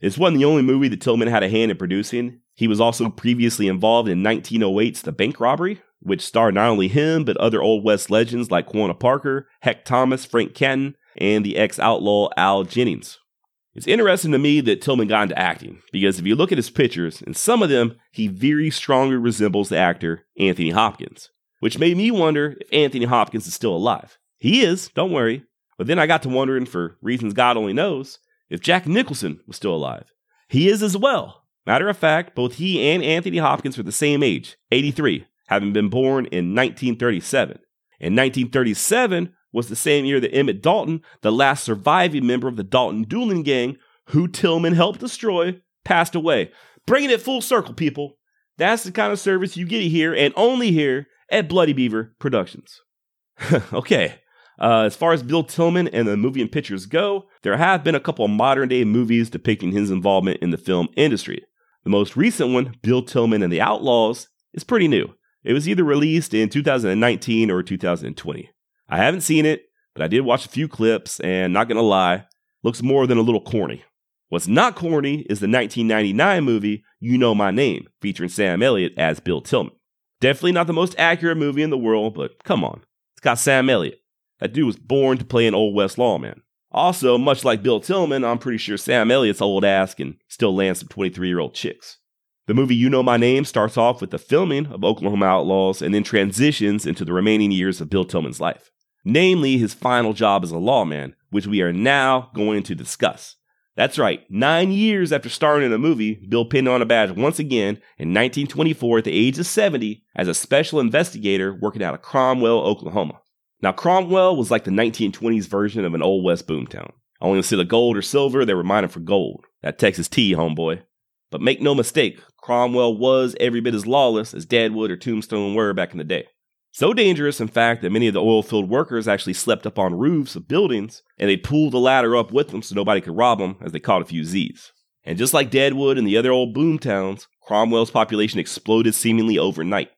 This wasn't the only movie that Tilghman had a hand in producing. He was also previously involved in 1908's The Bank Robbery, which starred not only him, but other Old West legends like Quanah Parker, Heck Thomas, Frank Canton, and the ex outlaw Al Jennings. It's interesting to me that Tilghman got into acting because if you look at his pictures, in some of them, he very strongly resembles the actor Anthony Hopkins, which made me wonder if Anthony Hopkins is still alive. He is, don't worry. But then I got to wondering, for reasons God only knows, if Jack Nicholson was still alive. He is as well. Matter of fact, both he and Anthony Hopkins were the same age, 83, having been born in 1937. In 1937 was the same year that Emmett Dalton, the last surviving member of the Dalton Doolin gang, who Tilghman helped destroy, passed away. Bringing it full circle, people. That's the kind of service you get here and only here at Bloody Beaver Productions. okay, uh, as far as Bill Tilghman and the movie and pictures go, there have been a couple modern day movies depicting his involvement in the film industry. The most recent one, Bill Tilghman and the Outlaws, is pretty new. It was either released in 2019 or 2020. I haven't seen it, but I did watch a few clips, and not gonna lie, looks more than a little corny. What's not corny is the 1999 movie You Know My Name, featuring Sam Elliott as Bill Tilghman. Definitely not the most accurate movie in the world, but come on. It's got Sam Elliott. That dude was born to play an Old West lawman. Also, much like Bill Tilghman, I'm pretty sure Sam Elliott's old ass can still land some 23 year old chicks. The movie You Know My Name starts off with the filming of Oklahoma Outlaws and then transitions into the remaining years of Bill Tilghman's life, namely his final job as a lawman, which we are now going to discuss. That's right, nine years after starring in a movie, Bill pinned on a badge once again in 1924 at the age of 70 as a special investigator working out of Cromwell, Oklahoma. Now, Cromwell was like the 1920s version of an Old West boomtown. Only instead of gold or silver, they were mining for gold. That Texas tea, homeboy. But make no mistake, Cromwell was every bit as lawless as Deadwood or Tombstone were back in the day. So dangerous, in fact, that many of the oil field workers actually slept up on roofs of buildings and they pulled the ladder up with them so nobody could rob them as they caught a few Z's. And just like Deadwood and the other old boom towns, Cromwell's population exploded seemingly overnight.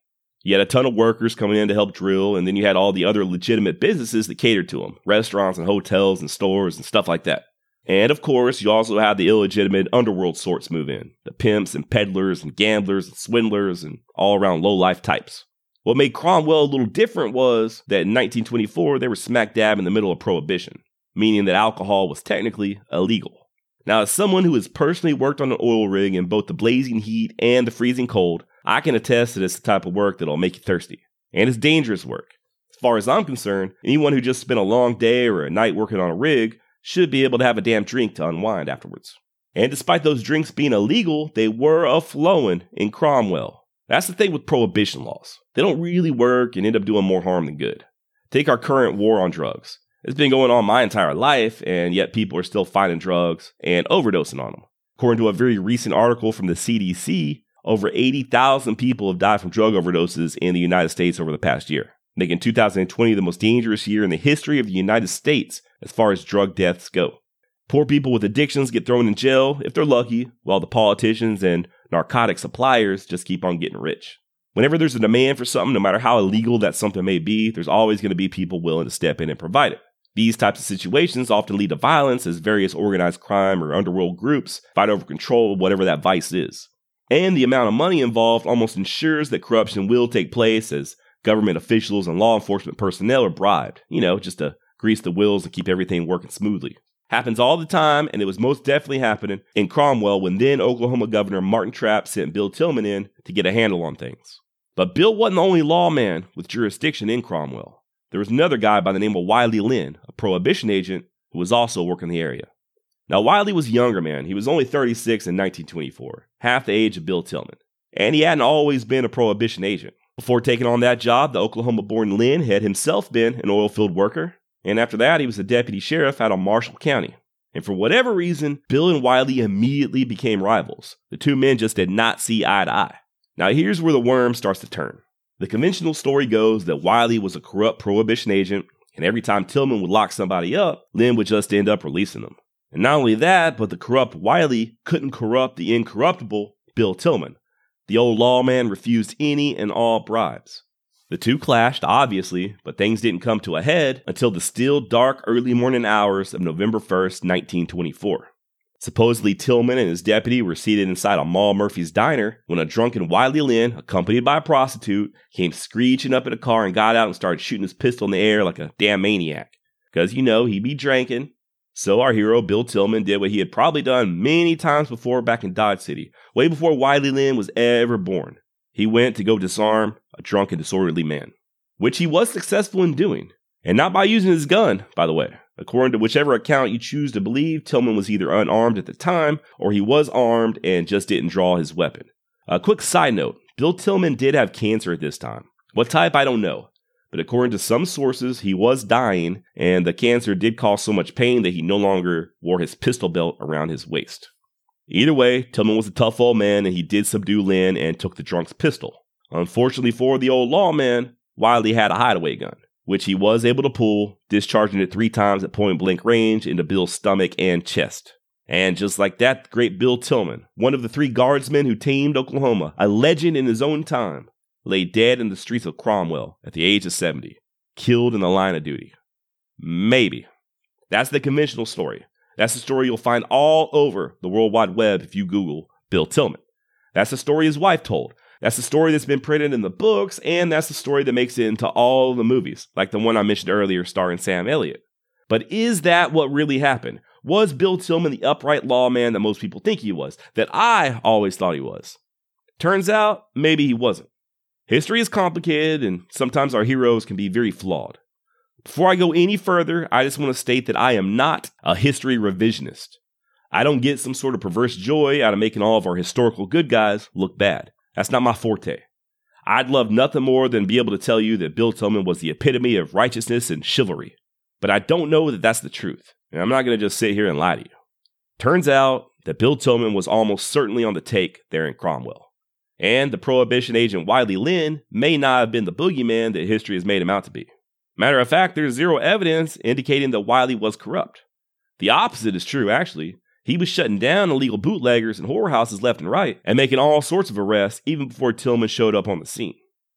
You had a ton of workers coming in to help drill, and then you had all the other legitimate businesses that catered to them restaurants and hotels and stores and stuff like that. And of course, you also had the illegitimate underworld sorts move in the pimps and peddlers and gamblers and swindlers and all around low life types. What made Cromwell a little different was that in 1924 they were smack dab in the middle of Prohibition, meaning that alcohol was technically illegal. Now, as someone who has personally worked on an oil rig in both the blazing heat and the freezing cold, I can attest that it's the type of work that'll make you thirsty. And it's dangerous work. As far as I'm concerned, anyone who just spent a long day or a night working on a rig should be able to have a damn drink to unwind afterwards. And despite those drinks being illegal, they were a flowing in Cromwell. That's the thing with prohibition laws. They don't really work and end up doing more harm than good. Take our current war on drugs. It's been going on my entire life, and yet people are still finding drugs and overdosing on them. According to a very recent article from the CDC, over 80,000 people have died from drug overdoses in the United States over the past year, making 2020 the most dangerous year in the history of the United States as far as drug deaths go. Poor people with addictions get thrown in jail if they're lucky, while the politicians and narcotic suppliers just keep on getting rich. Whenever there's a demand for something, no matter how illegal that something may be, there's always going to be people willing to step in and provide it. These types of situations often lead to violence as various organized crime or underworld groups fight over control of whatever that vice is. And the amount of money involved almost ensures that corruption will take place as government officials and law enforcement personnel are bribed, you know, just to grease the wheels and keep everything working smoothly. Happens all the time, and it was most definitely happening in Cromwell when then Oklahoma Governor Martin Trapp sent Bill Tilghman in to get a handle on things. But Bill wasn't the only lawman with jurisdiction in Cromwell. There was another guy by the name of Wiley Lynn, a prohibition agent who was also working the area. Now, Wiley was a younger, man. He was only 36 in 1924, half the age of Bill Tilghman. And he hadn't always been a prohibition agent. Before taking on that job, the Oklahoma born Lynn had himself been an oilfield worker. And after that, he was a deputy sheriff out of Marshall County. And for whatever reason, Bill and Wiley immediately became rivals. The two men just did not see eye to eye. Now, here's where the worm starts to turn. The conventional story goes that Wiley was a corrupt prohibition agent, and every time Tilghman would lock somebody up, Lynn would just end up releasing them. And not only that, but the corrupt Wiley couldn't corrupt the incorruptible Bill Tilghman. The old lawman refused any and all bribes. The two clashed, obviously, but things didn't come to a head until the still dark early morning hours of November 1st, 1924. Supposedly, Tilghman and his deputy were seated inside a Maul Murphy's diner when a drunken Wiley Lynn, accompanied by a prostitute, came screeching up in a car and got out and started shooting his pistol in the air like a damn maniac. Because, you know, he'd be drinking, so our hero, Bill Tilghman, did what he had probably done many times before back in Dodge City, way before Wiley Lynn was ever born. He went to go disarm a drunk and disorderly man, which he was successful in doing. And not by using his gun, by the way. According to whichever account you choose to believe, Tilghman was either unarmed at the time or he was armed and just didn't draw his weapon. A quick side note Bill Tilghman did have cancer at this time. What type, I don't know. But according to some sources, he was dying, and the cancer did cause so much pain that he no longer wore his pistol belt around his waist. Either way, Tilghman was a tough old man, and he did subdue Lynn and took the drunk's pistol. Unfortunately for the old lawman, Wiley had a hideaway gun which he was able to pull, discharging it three times at point blank range into Bill's stomach and chest. And just like that, great Bill Tilghman, one of the three guardsmen who tamed Oklahoma, a legend in his own time, lay dead in the streets of Cromwell at the age of 70, killed in the line of duty. Maybe. That's the conventional story. That's the story you'll find all over the World Wide Web if you Google Bill Tilghman. That's the story his wife told. That's the story that's been printed in the books, and that's the story that makes it into all the movies, like the one I mentioned earlier starring Sam Elliott. But is that what really happened? Was Bill Tilghman the upright lawman that most people think he was, that I always thought he was? Turns out, maybe he wasn't. History is complicated, and sometimes our heroes can be very flawed. Before I go any further, I just want to state that I am not a history revisionist. I don't get some sort of perverse joy out of making all of our historical good guys look bad. That's not my forte. I'd love nothing more than be able to tell you that Bill Tilghman was the epitome of righteousness and chivalry. But I don't know that that's the truth, and I'm not going to just sit here and lie to you. Turns out that Bill Tilghman was almost certainly on the take there in Cromwell. And the Prohibition agent Wiley Lynn may not have been the boogeyman that history has made him out to be. Matter of fact, there's zero evidence indicating that Wiley was corrupt. The opposite is true, actually. He was shutting down illegal bootleggers and whorehouses left and right and making all sorts of arrests even before Tilghman showed up on the scene.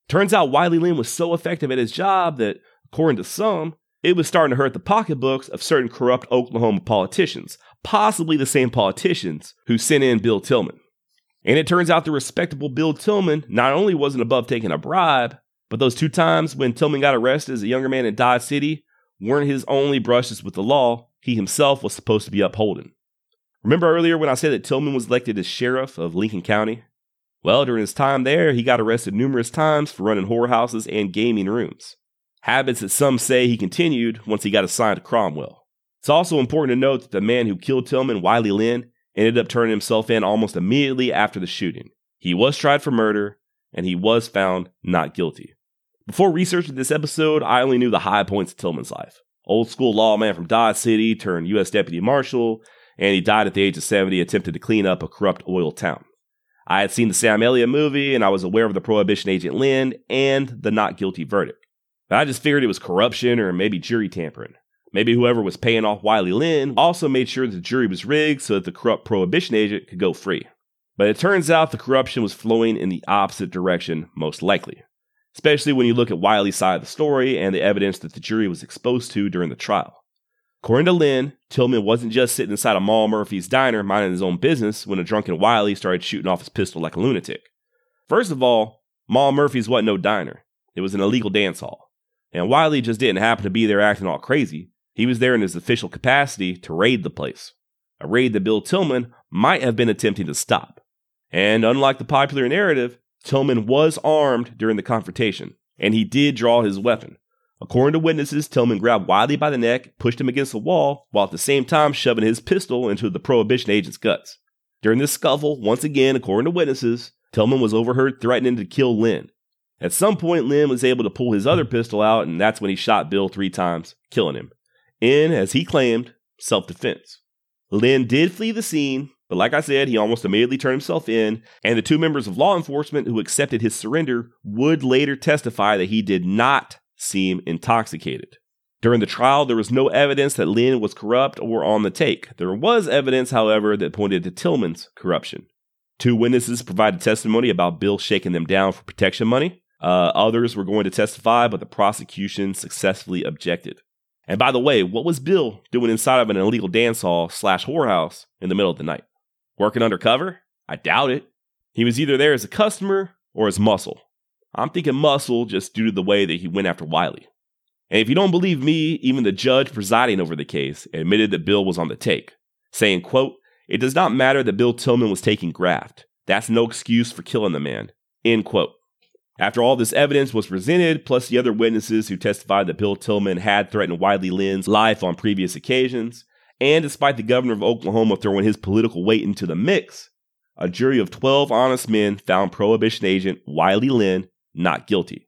Turns out Wiley Lynn was so effective at his job that, according to some, it was starting to hurt the pocketbooks of certain corrupt Oklahoma politicians, possibly the same politicians who sent in Bill Tilghman. And it turns out the respectable Bill Tilghman not only wasn't above taking a bribe, but those two times when Tilghman got arrested as a younger man in Dodge City weren't his only brushes with the law he himself was supposed to be upholding. Remember earlier when I said that Tilghman was elected as sheriff of Lincoln County? Well, during his time there, he got arrested numerous times for running whorehouses and gaming rooms. Habits that some say he continued once he got assigned to Cromwell. It's also important to note that the man who killed Tilghman, Wiley Lynn, ended up turning himself in almost immediately after the shooting. He was tried for murder, and he was found not guilty. Before researching this episode, I only knew the high points of Tilghman's life. Old school lawman from Dodge City turned U.S. Deputy Marshal, and he died at the age of 70 attempting to clean up a corrupt oil town. I had seen the Sam Elliott movie and I was aware of the Prohibition agent Lynn and the not guilty verdict. But I just figured it was corruption or maybe jury tampering. Maybe whoever was paying off Wiley Lynn also made sure the jury was rigged so that the corrupt Prohibition agent could go free. But it turns out the corruption was flowing in the opposite direction, most likely, especially when you look at Wiley's side of the story and the evidence that the jury was exposed to during the trial. According to Lynn, Tilghman wasn't just sitting inside of Maul Murphy's diner minding his own business when a drunken Wiley started shooting off his pistol like a lunatic. First of all, Maul Murphy's wasn't no diner. It was an illegal dance hall. And Wiley just didn't happen to be there acting all crazy. He was there in his official capacity to raid the place. A raid that Bill Tilghman might have been attempting to stop. And unlike the popular narrative, Tilghman was armed during the confrontation, and he did draw his weapon. According to witnesses, Tilghman grabbed Wiley by the neck, pushed him against the wall, while at the same time shoving his pistol into the prohibition agent's guts. During this scuffle, once again, according to witnesses, Tilghman was overheard threatening to kill Lynn. At some point, Lynn was able to pull his other pistol out, and that's when he shot Bill three times, killing him. In, as he claimed, self defense. Lynn did flee the scene, but like I said, he almost immediately turned himself in, and the two members of law enforcement who accepted his surrender would later testify that he did not seem intoxicated. During the trial, there was no evidence that Lynn was corrupt or on the take. There was evidence, however, that pointed to Tilghman's corruption. Two witnesses provided testimony about Bill shaking them down for protection money. Uh, others were going to testify, but the prosecution successfully objected. And by the way, what was Bill doing inside of an illegal dance hall slash whorehouse in the middle of the night? Working undercover? I doubt it. He was either there as a customer or as muscle. I'm thinking muscle just due to the way that he went after Wiley. And if you don't believe me, even the judge presiding over the case admitted that Bill was on the take, saying, quote, It does not matter that Bill Tilghman was taking graft. That's no excuse for killing the man. End quote. After all this evidence was presented, plus the other witnesses who testified that Bill Tilghman had threatened Wiley Lynn's life on previous occasions, and despite the governor of Oklahoma throwing his political weight into the mix, a jury of 12 honest men found Prohibition agent Wiley Lynn not guilty.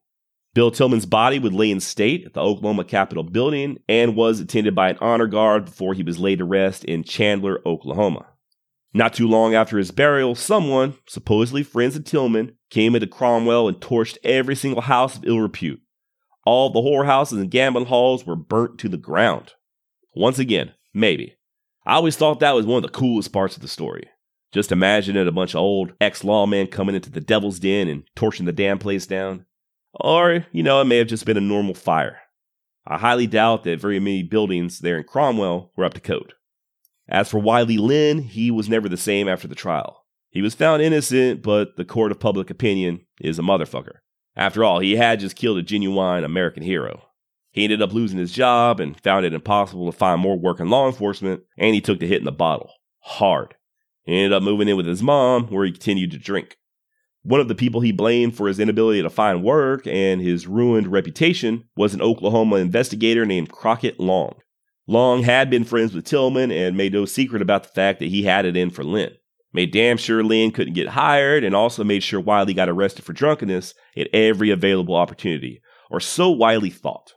Bill Tilghman's body would lay in state at the Oklahoma Capitol building and was attended by an honor guard before he was laid to rest in Chandler, Oklahoma. Not too long after his burial, someone, supposedly friends of Tilghman, came into Cromwell and torched every single house of ill repute. All the whorehouses and gambling halls were burnt to the ground. Once again, maybe. I always thought that was one of the coolest parts of the story. Just imagine it a bunch of old ex lawmen coming into the devil's den and torching the damn place down. Or, you know, it may have just been a normal fire. I highly doubt that very many buildings there in Cromwell were up to code. As for Wiley Lynn, he was never the same after the trial. He was found innocent, but the court of public opinion is a motherfucker. After all, he had just killed a genuine American hero. He ended up losing his job and found it impossible to find more work in law enforcement, and he took the hit in the bottle. Hard. He ended up moving in with his mom, where he continued to drink. One of the people he blamed for his inability to find work and his ruined reputation was an Oklahoma investigator named Crockett Long. Long had been friends with Tilghman and made no secret about the fact that he had it in for Lynn. Made damn sure Lynn couldn't get hired and also made sure Wiley got arrested for drunkenness at every available opportunity, or so Wiley thought.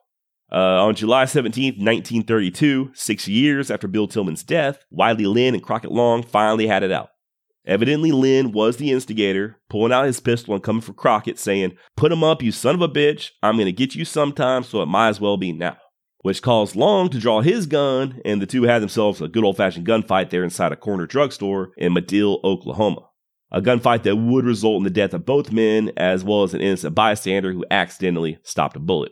Uh, on July 17, 1932, six years after Bill Tilghman's death, Wiley Lynn and Crockett Long finally had it out. Evidently, Lynn was the instigator, pulling out his pistol and coming for Crockett, saying, Put him up, you son of a bitch. I'm going to get you sometime, so it might as well be now which caused Long to draw his gun, and the two had themselves a good old fashioned gunfight there inside a corner drugstore in Madill, Oklahoma. A gunfight that would result in the death of both men, as well as an innocent bystander who accidentally stopped a bullet.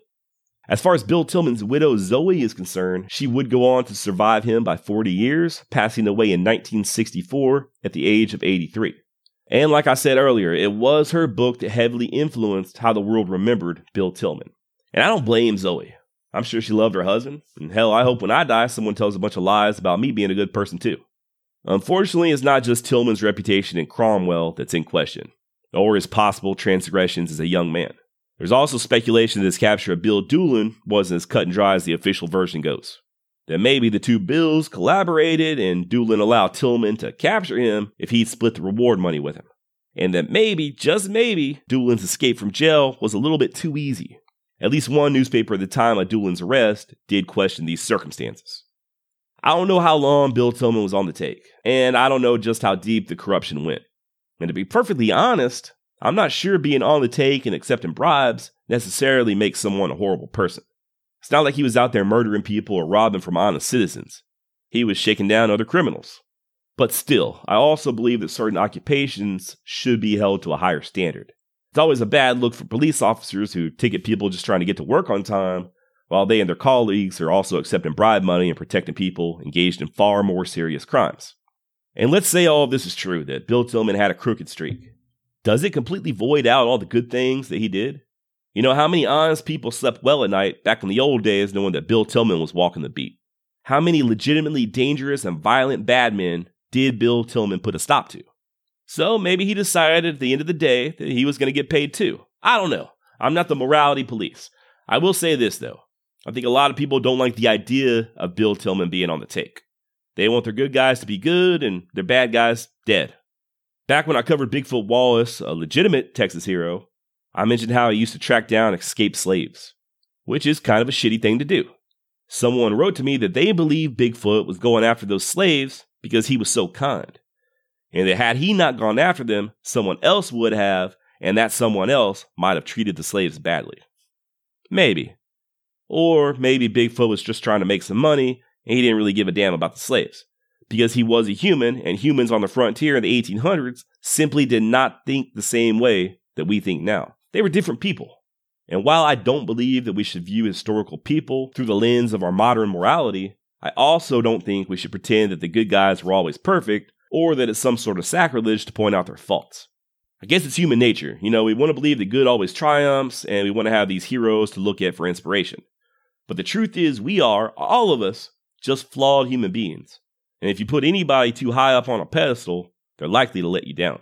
As far as Bill Tilghman's widow Zoe is concerned, she would go on to survive him by 40 years, passing away in 1964 at the age of 83. And like I said earlier, it was her book that heavily influenced how the world remembered Bill Tilghman. And I don't blame Zoe. I'm sure she loved her husband. And hell, I hope when I die, someone tells a bunch of lies about me being a good person too. Unfortunately, it's not just Tilghman's reputation in Cromwell that's in question, or his possible transgressions as a young man. There's also speculation that his capture of Bill Doolin wasn't as cut and dry as the official version goes. That maybe the two Bills collaborated and Doolin allowed Tilghman to capture him if he'd split the reward money with him. And that maybe, just maybe, Doolin's escape from jail was a little bit too easy. At least one newspaper at the time of Doolin's arrest did question these circumstances. I don't know how long Bill Tilghman was on the take, and I don't know just how deep the corruption went. And to be perfectly honest, I'm not sure being on the take and accepting bribes necessarily makes someone a horrible person. It's not like he was out there murdering people or robbing from honest citizens. He was shaking down other criminals. But still, I also believe that certain occupations should be held to a higher standard. It's always a bad look for police officers who ticket people just trying to get to work on time, while they and their colleagues are also accepting bribe money and protecting people engaged in far more serious crimes. And let's say all of this is true that Bill Tilghman had a crooked streak. Does it completely void out all the good things that he did? You know, how many honest people slept well at night back in the old days knowing that Bill Tilghman was walking the beat? How many legitimately dangerous and violent bad men did Bill Tilghman put a stop to? So maybe he decided at the end of the day that he was going to get paid too. I don't know. I'm not the morality police. I will say this though. I think a lot of people don't like the idea of Bill Tilghman being on the take. They want their good guys to be good and their bad guys dead. Back when I covered Bigfoot Wallace, a legitimate Texas hero, I mentioned how he used to track down escaped slaves, which is kind of a shitty thing to do. Someone wrote to me that they believed Bigfoot was going after those slaves because he was so kind and that had he not gone after them, someone else would have, and that someone else might have treated the slaves badly. Maybe. Or maybe Bigfoot was just trying to make some money and he didn't really give a damn about the slaves. Because he was a human, and humans on the frontier in the 1800s simply did not think the same way that we think now. They were different people. And while I don't believe that we should view historical people through the lens of our modern morality, I also don't think we should pretend that the good guys were always perfect or that it's some sort of sacrilege to point out their faults. I guess it's human nature. You know, we want to believe that good always triumphs, and we want to have these heroes to look at for inspiration. But the truth is, we are, all of us, just flawed human beings. And if you put anybody too high up on a pedestal, they're likely to let you down.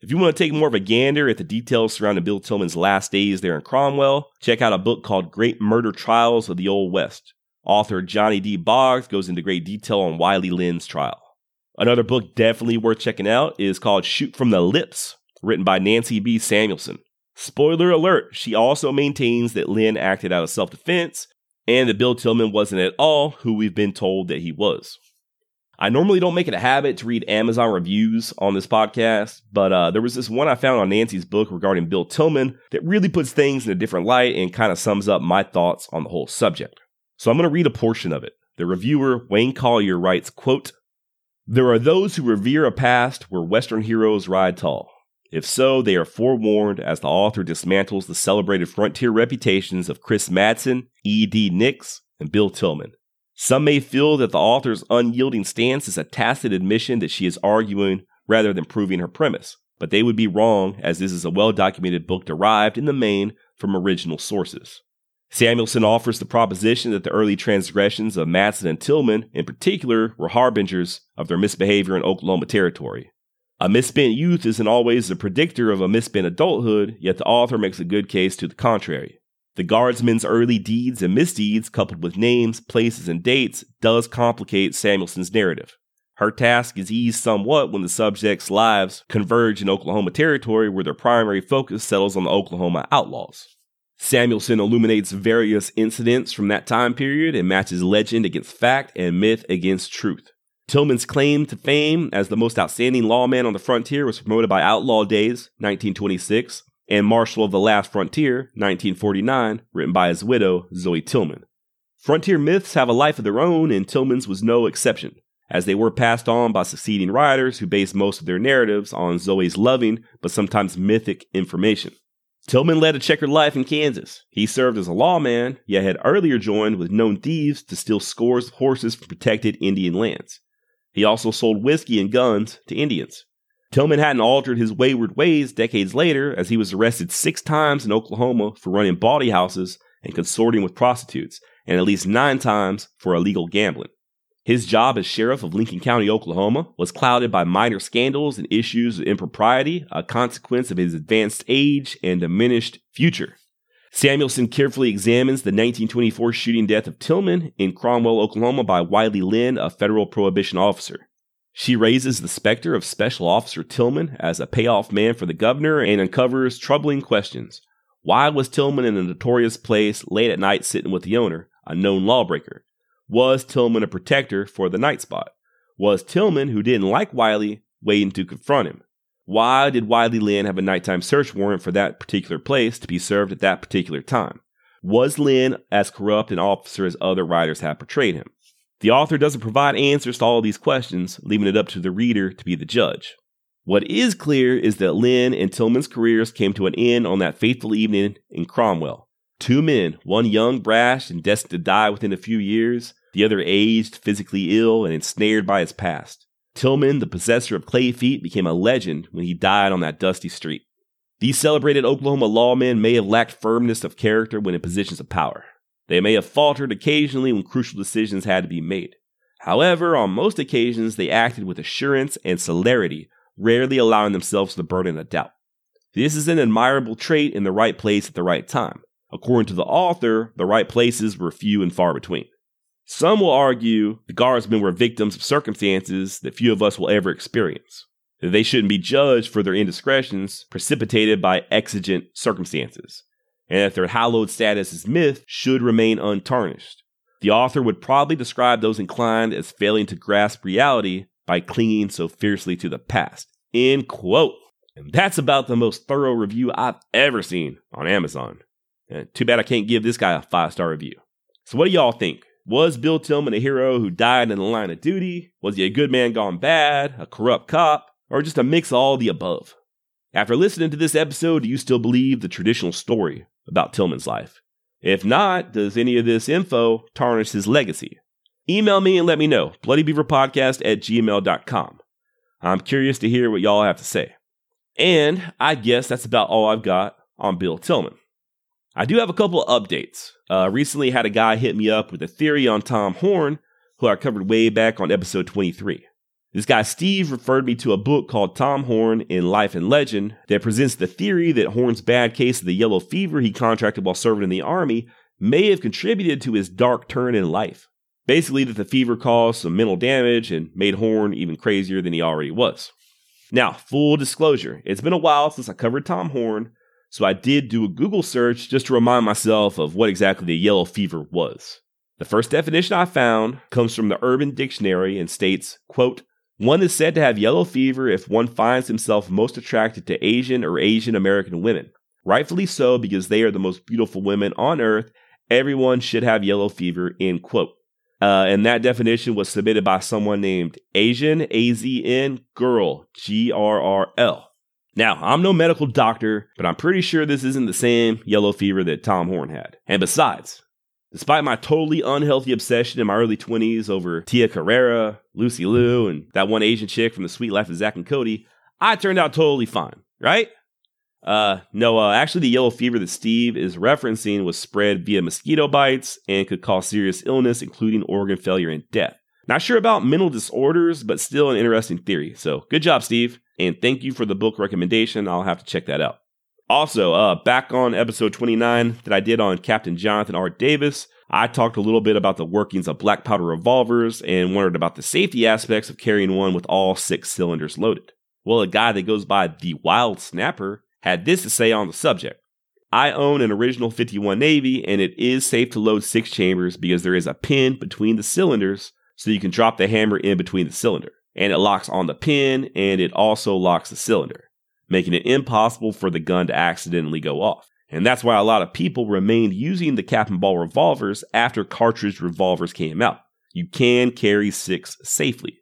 If you want to take more of a gander at the details surrounding Bill Tilghman's last days there in Cromwell, check out a book called Great Murder Trials of the Old West. Author Johnny D. Boggs goes into great detail on Wiley Lynn's trial. Another book definitely worth checking out is called Shoot from the Lips, written by Nancy B. Samuelson. Spoiler alert, she also maintains that Lynn acted out of self defense and that Bill Tilghman wasn't at all who we've been told that he was. I normally don't make it a habit to read Amazon reviews on this podcast, but uh, there was this one I found on Nancy's book regarding Bill Tilghman that really puts things in a different light and kind of sums up my thoughts on the whole subject. So I'm going to read a portion of it. The reviewer, Wayne Collier, writes, quote, There are those who revere a past where Western heroes ride tall. If so, they are forewarned as the author dismantles the celebrated frontier reputations of Chris Madsen, E.D. Nix, and Bill Tilghman. Some may feel that the author's unyielding stance is a tacit admission that she is arguing rather than proving her premise, but they would be wrong as this is a well documented book derived in the main from original sources. Samuelson offers the proposition that the early transgressions of Madsen and Tilghman, in particular, were harbingers of their misbehavior in Oklahoma Territory. A misspent youth isn't always a predictor of a misspent adulthood, yet the author makes a good case to the contrary. The guardsman's early deeds and misdeeds, coupled with names, places, and dates, does complicate Samuelson's narrative. Her task is eased somewhat when the subjects' lives converge in Oklahoma Territory, where their primary focus settles on the Oklahoma outlaws. Samuelson illuminates various incidents from that time period and matches legend against fact and myth against truth. Tilghman's claim to fame as the most outstanding lawman on the frontier was promoted by Outlaw Days, 1926, and Marshal of the Last Frontier, 1949, written by his widow, Zoe Tilghman. Frontier myths have a life of their own, and Tilghman's was no exception, as they were passed on by succeeding writers who based most of their narratives on Zoe's loving but sometimes mythic information. Tilghman led a checkered life in Kansas. He served as a lawman, yet had earlier joined with known thieves to steal scores of horses from protected Indian lands. He also sold whiskey and guns to Indians. Tilghman hadn't altered his wayward ways decades later, as he was arrested six times in Oklahoma for running bawdy houses and consorting with prostitutes, and at least nine times for illegal gambling. His job as sheriff of Lincoln County, Oklahoma, was clouded by minor scandals and issues of impropriety, a consequence of his advanced age and diminished future. Samuelson carefully examines the 1924 shooting death of Tilghman in Cromwell, Oklahoma by Wiley Lynn, a federal prohibition officer. She raises the specter of Special Officer Tilghman as a payoff man for the governor and uncovers troubling questions. Why was Tilghman in a notorious place late at night sitting with the owner, a known lawbreaker? Was Tilghman a protector for the night spot? Was Tilghman, who didn't like Wiley, waiting to confront him? Why did Wiley Lynn have a nighttime search warrant for that particular place to be served at that particular time? Was Lynn as corrupt an officer as other writers have portrayed him? The author doesn't provide answers to all these questions, leaving it up to the reader to be the judge. What is clear is that Lynn and Tilghman's careers came to an end on that fateful evening in Cromwell. Two men, one young, brash, and destined to die within a few years, the other aged, physically ill, and ensnared by his past. Tilghman, the possessor of clay feet, became a legend when he died on that dusty street. These celebrated Oklahoma lawmen may have lacked firmness of character when in positions of power. They may have faltered occasionally when crucial decisions had to be made. However, on most occasions, they acted with assurance and celerity, rarely allowing themselves the burden of doubt. This is an admirable trait in the right place at the right time. According to the author, the right places were few and far between. Some will argue the guardsmen were victims of circumstances that few of us will ever experience. That they shouldn't be judged for their indiscretions precipitated by exigent circumstances and that their hallowed status as myth should remain untarnished. The author would probably describe those inclined as failing to grasp reality by clinging so fiercely to the past. End quote. And that's about the most thorough review I've ever seen on Amazon. And too bad I can't give this guy a five star review. So, what do y'all think? Was Bill Tilghman a hero who died in the line of duty? Was he a good man gone bad, a corrupt cop, or just a mix of all the above? After listening to this episode, do you still believe the traditional story about Tilghman's life? If not, does any of this info tarnish his legacy? Email me and let me know. BloodyBeaverPodcast at gmail.com. I'm curious to hear what y'all have to say. And I guess that's about all I've got on Bill Tilghman. I do have a couple of updates. Uh, recently had a guy hit me up with a theory on Tom Horn, who I covered way back on episode 23. This guy Steve referred me to a book called Tom Horn in Life and Legend that presents the theory that Horn's bad case of the yellow fever he contracted while serving in the army may have contributed to his dark turn in life. Basically, that the fever caused some mental damage and made Horn even crazier than he already was. Now, full disclosure, it's been a while since I covered Tom Horn, so I did do a Google search just to remind myself of what exactly the yellow fever was. The first definition I found comes from the Urban Dictionary and states, quote, one is said to have yellow fever if one finds himself most attracted to Asian or Asian American women. Rightfully so, because they are the most beautiful women on earth. Everyone should have yellow fever, end quote. Uh, and that definition was submitted by someone named Asian, A-Z-N, Girl, G-R-R-L. Now, I'm no medical doctor, but I'm pretty sure this isn't the same yellow fever that Tom Horn had. And besides, Despite my totally unhealthy obsession in my early 20s over Tia Carrera, Lucy Liu, and that one Asian chick from The Sweet Life of Zack and Cody, I turned out totally fine, right? Uh, no, uh, actually, the yellow fever that Steve is referencing was spread via mosquito bites and could cause serious illness, including organ failure and death. Not sure about mental disorders, but still an interesting theory. So, good job, Steve, and thank you for the book recommendation. I'll have to check that out. Also, uh, back on episode 29 that I did on Captain Jonathan R. Davis, I talked a little bit about the workings of black powder revolvers and wondered about the safety aspects of carrying one with all six cylinders loaded. Well, a guy that goes by the Wild Snapper had this to say on the subject. I own an original 51 Navy, and it is safe to load six chambers because there is a pin between the cylinders so you can drop the hammer in between the cylinder. And it locks on the pin, and it also locks the cylinder making it impossible for the gun to accidentally go off. And that's why a lot of people remained using the cap and ball revolvers after cartridge revolvers came out. You can carry six safely.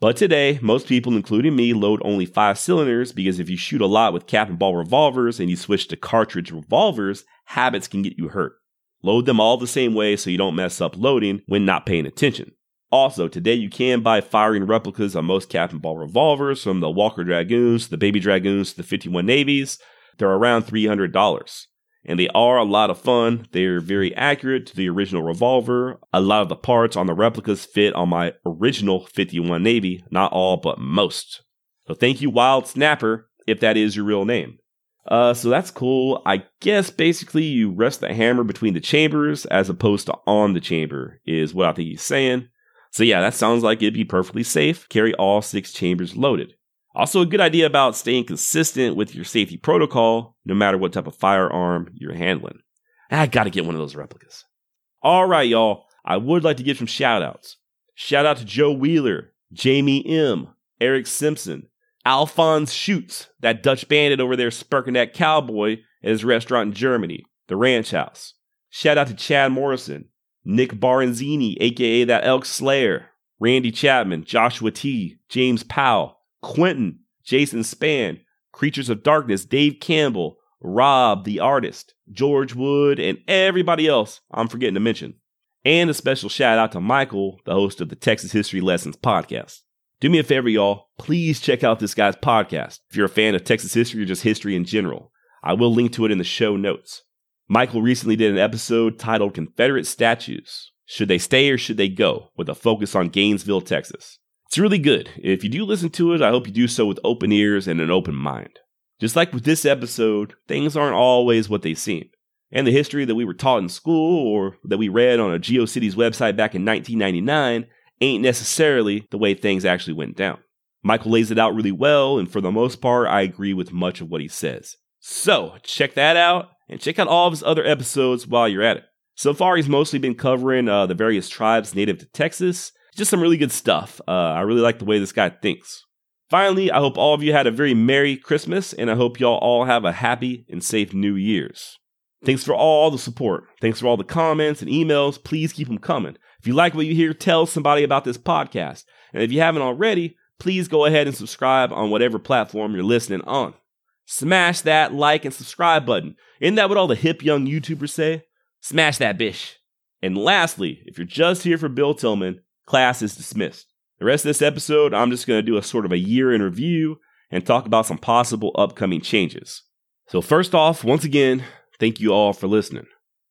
But today, most people, including me, load only five cylinders because if you shoot a lot with cap and ball revolvers and you switch to cartridge revolvers, habits can get you hurt. Load them all the same way so you don't mess up loading when not paying attention. Also, today you can buy firing replicas on most cap and ball revolvers from the Walker Dragoons, the Baby Dragoons, the 51 Navies. They're around $300. And they are a lot of fun. They're very accurate to the original revolver. A lot of the parts on the replicas fit on my original 51 Navy, not all, but most. So thank you, Wild Snapper, if that is your real name. Uh, so that's cool. I guess basically you rest the hammer between the chambers as opposed to on the chamber, is what I think he's saying. So yeah, that sounds like it'd be perfectly safe. Carry all six chambers loaded. Also, a good idea about staying consistent with your safety protocol, no matter what type of firearm you're handling. I gotta get one of those replicas. All right, y'all. I would like to give some shout outs. Shout out to Joe Wheeler, Jamie M., Eric Simpson, Alphonse Schutz, that Dutch bandit over there spurking that cowboy at his restaurant in Germany, the Ranch House. Shout out to Chad Morrison, Nick Baranzini, aka that Elk Slayer, Randy Chapman, Joshua T, James Powell, Quentin, Jason Spann, Creatures of Darkness, Dave Campbell, Rob the artist, George Wood, and everybody else I'm forgetting to mention. And a special shout out to Michael, the host of the Texas History Lessons podcast. Do me a favor, y'all. Please check out this guy's podcast if you're a fan of Texas history or just history in general. I will link to it in the show notes. Michael recently did an episode titled Confederate Statues Should They Stay or Should They Go? with a focus on Gainesville, Texas. It's really good. If you do listen to it, I hope you do so with open ears and an open mind. Just like with this episode, things aren't always what they seem. And the history that we were taught in school or that we read on a GeoCities website back in 1999 ain't necessarily the way things actually went down. Michael lays it out really well, and for the most part, I agree with much of what he says. So, check that out and check out all of his other episodes while you're at it. So far, he's mostly been covering uh, the various tribes native to Texas. Just some really good stuff. Uh, I really like the way this guy thinks. Finally, I hope all of you had a very Merry Christmas, and I hope y'all all have a happy and safe New Year's. Thanks for all the support. Thanks for all the comments and emails. Please keep them coming. If you like what you hear, tell somebody about this podcast. And if you haven't already, please go ahead and subscribe on whatever platform you're listening on. Smash that like and subscribe button. Isn't that what all the hip young YouTubers say? Smash that bish. And lastly, if you're just here for Bill Tilghman, class is dismissed. The rest of this episode, I'm just going to do a sort of a year in review and talk about some possible upcoming changes. So, first off, once again, thank you all for listening.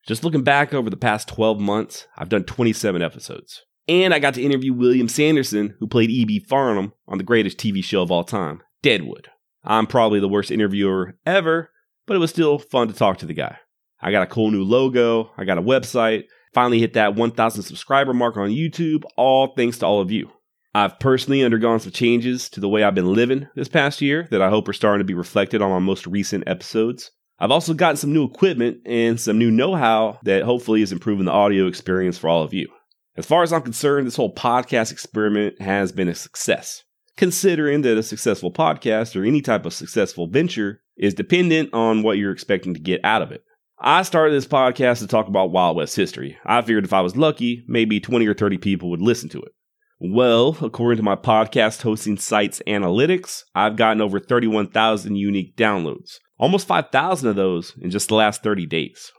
Just looking back over the past 12 months, I've done 27 episodes. And I got to interview William Sanderson, who played E.B. Farnum on the greatest TV show of all time, Deadwood. I'm probably the worst interviewer ever, but it was still fun to talk to the guy. I got a cool new logo, I got a website, finally hit that 1,000 subscriber mark on YouTube, all thanks to all of you. I've personally undergone some changes to the way I've been living this past year that I hope are starting to be reflected on my most recent episodes. I've also gotten some new equipment and some new know how that hopefully is improving the audio experience for all of you. As far as I'm concerned, this whole podcast experiment has been a success, considering that a successful podcast or any type of successful venture is dependent on what you're expecting to get out of it. I started this podcast to talk about Wild West history. I figured if I was lucky, maybe 20 or 30 people would listen to it. Well, according to my podcast hosting site's analytics, I've gotten over 31,000 unique downloads, almost 5,000 of those in just the last 30 days.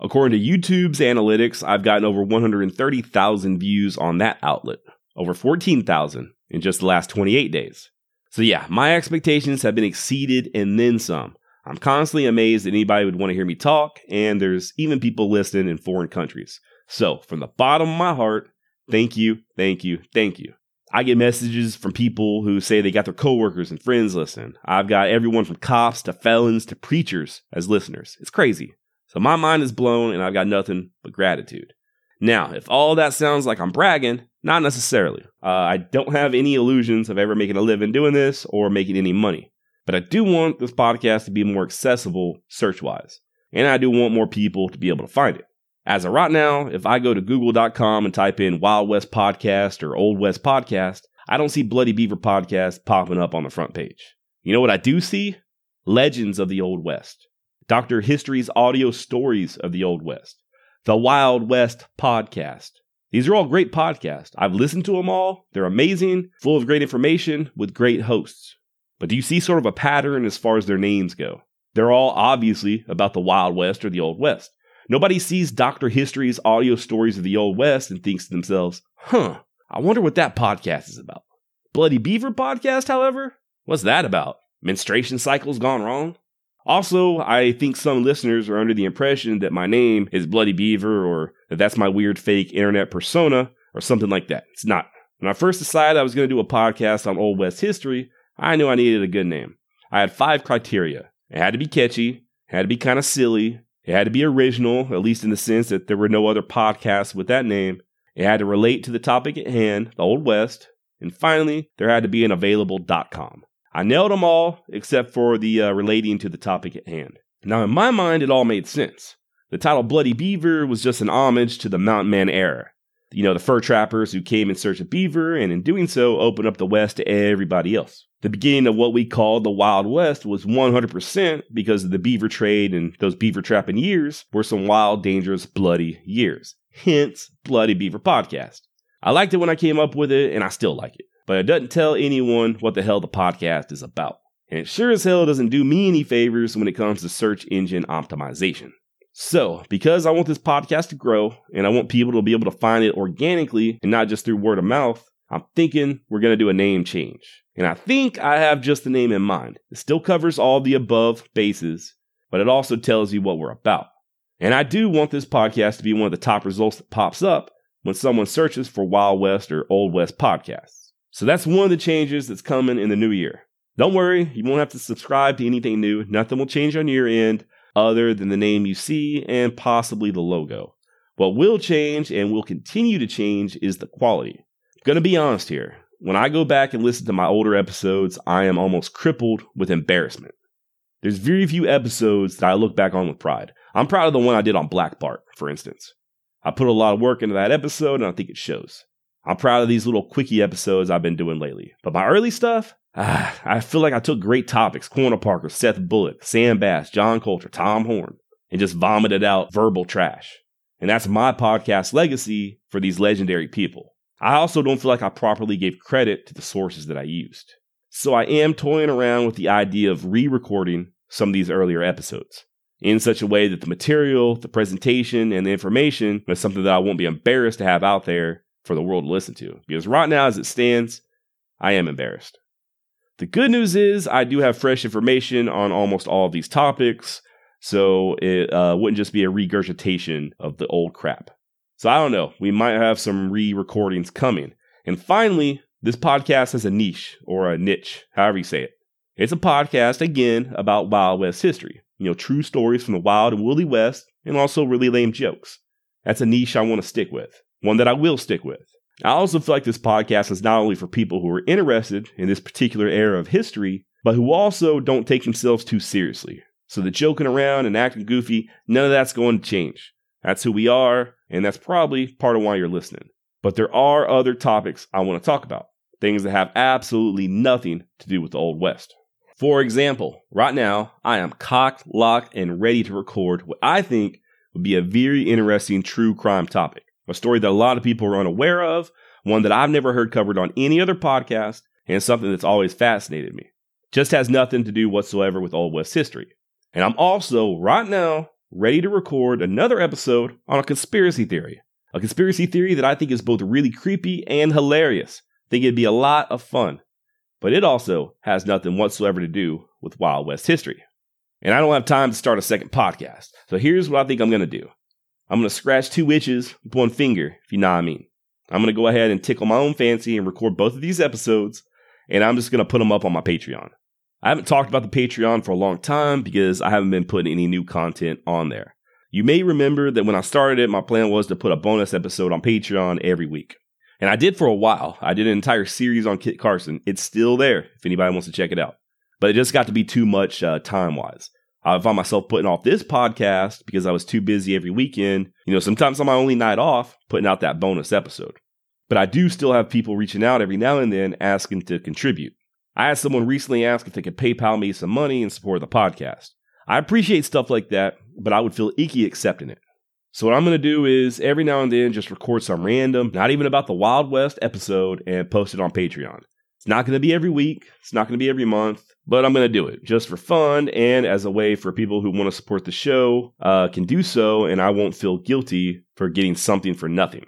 According to YouTube's analytics, I've gotten over 130,000 views on that outlet, over 14,000 in just the last 28 days. So, yeah, my expectations have been exceeded and then some. I'm constantly amazed that anybody would want to hear me talk, and there's even people listening in foreign countries. So, from the bottom of my heart, Thank you, thank you, thank you. I get messages from people who say they got their coworkers and friends listen. I've got everyone from cops to felons to preachers as listeners. It's crazy. So my mind is blown and I've got nothing but gratitude. Now, if all that sounds like I'm bragging, not necessarily. Uh, I don't have any illusions of ever making a living doing this or making any money. But I do want this podcast to be more accessible search wise. And I do want more people to be able to find it. As of right now, if I go to google.com and type in Wild West Podcast or Old West Podcast, I don't see Bloody Beaver Podcast popping up on the front page. You know what I do see? Legends of the Old West. Dr. History's audio stories of the Old West. The Wild West Podcast. These are all great podcasts. I've listened to them all. They're amazing, full of great information, with great hosts. But do you see sort of a pattern as far as their names go? They're all obviously about the Wild West or the Old West. Nobody sees Dr. History's audio stories of the Old West and thinks to themselves, huh, I wonder what that podcast is about. Bloody Beaver podcast, however? What's that about? Menstruation cycles gone wrong? Also, I think some listeners are under the impression that my name is Bloody Beaver or that that's my weird fake internet persona or something like that. It's not. When I first decided I was going to do a podcast on Old West history, I knew I needed a good name. I had five criteria. It had to be catchy, had to be kind of silly, it had to be original, at least in the sense that there were no other podcasts with that name. It had to relate to the topic at hand, the Old West. And finally, there had to be an available.com. I nailed them all except for the uh, relating to the topic at hand. Now, in my mind, it all made sense. The title Bloody Beaver was just an homage to the Mountain Man era. You know, the fur trappers who came in search of beaver, and in doing so, opened up the West to everybody else. The beginning of what we call the Wild West was 100% because of the beaver trade and those beaver trapping years were some wild, dangerous, bloody years. Hence, Bloody Beaver Podcast. I liked it when I came up with it, and I still like it. But it doesn't tell anyone what the hell the podcast is about. And it sure as hell doesn't do me any favors when it comes to search engine optimization. So, because I want this podcast to grow and I want people to be able to find it organically and not just through word of mouth, I'm thinking we're going to do a name change. And I think I have just the name in mind. It still covers all the above bases, but it also tells you what we're about. And I do want this podcast to be one of the top results that pops up when someone searches for Wild West or Old West podcasts. So that's one of the changes that's coming in the new year. Don't worry, you won't have to subscribe to anything new. Nothing will change on your end other than the name you see and possibly the logo. What will change and will continue to change is the quality. I'm Gonna be honest here. When I go back and listen to my older episodes, I am almost crippled with embarrassment. There's very few episodes that I look back on with pride. I'm proud of the one I did on Black Bart, for instance. I put a lot of work into that episode and I think it shows. I'm proud of these little quickie episodes I've been doing lately. But my early stuff, ah, I feel like I took great topics Quanah Parker, Seth Bullock, Sam Bass, John Colter, Tom Horn, and just vomited out verbal trash. And that's my podcast legacy for these legendary people. I also don't feel like I properly gave credit to the sources that I used. So I am toying around with the idea of re recording some of these earlier episodes in such a way that the material, the presentation, and the information is something that I won't be embarrassed to have out there for the world to listen to. Because right now, as it stands, I am embarrassed. The good news is I do have fresh information on almost all of these topics, so it uh, wouldn't just be a regurgitation of the old crap. So I don't know. We might have some re recordings coming. And finally, this podcast has a niche or a niche, however you say it. It's a podcast, again, about Wild West history. You know, true stories from the Wild and Woolly West, and also really lame jokes. That's a niche I want to stick with, one that I will stick with. I also feel like this podcast is not only for people who are interested in this particular era of history, but who also don't take themselves too seriously. So the joking around and acting goofy, none of that's going to change. That's who we are, and that's probably part of why you're listening. But there are other topics I want to talk about, things that have absolutely nothing to do with the Old West. For example, right now, I am cocked, locked, and ready to record what I think would be a very interesting true crime topic. A story that a lot of people are unaware of, one that I've never heard covered on any other podcast, and something that's always fascinated me. Just has nothing to do whatsoever with Old West history. And I'm also, right now, ready to record another episode on a conspiracy theory. A conspiracy theory that I think is both really creepy and hilarious. Think it'd be a lot of fun. But it also has nothing whatsoever to do with Wild West history. And I don't have time to start a second podcast. So here's what I think I'm going to do I'm going to scratch two itches with one finger, if you know what I mean. I'm going to go ahead and tickle my own fancy and record both of these episodes, and I'm just going to put them up on my Patreon. I haven't talked about the Patreon for a long time because I haven't been putting any new content on there. You may remember that when I started it, my plan was to put a bonus episode on Patreon every week. And I did for a while. I did an entire series on Kit Carson. It's still there if anybody wants to check it out. But it just got to be too much uh, time wise. I found myself putting off this podcast because I was too busy every weekend. You know, sometimes on my only night off, putting out that bonus episode. But I do still have people reaching out every now and then asking to contribute. I had someone recently ask if they could PayPal me some money and support the podcast. I appreciate stuff like that, but I would feel icky accepting it. So what I'm going to do is every now and then just record some random, not even about the Wild West episode and post it on Patreon. It's not going to be every week. It's not going to be every month, but I'm going to do it just for fun and as a way for people who want to support the show uh, can do so, and I won't feel guilty for getting something for nothing.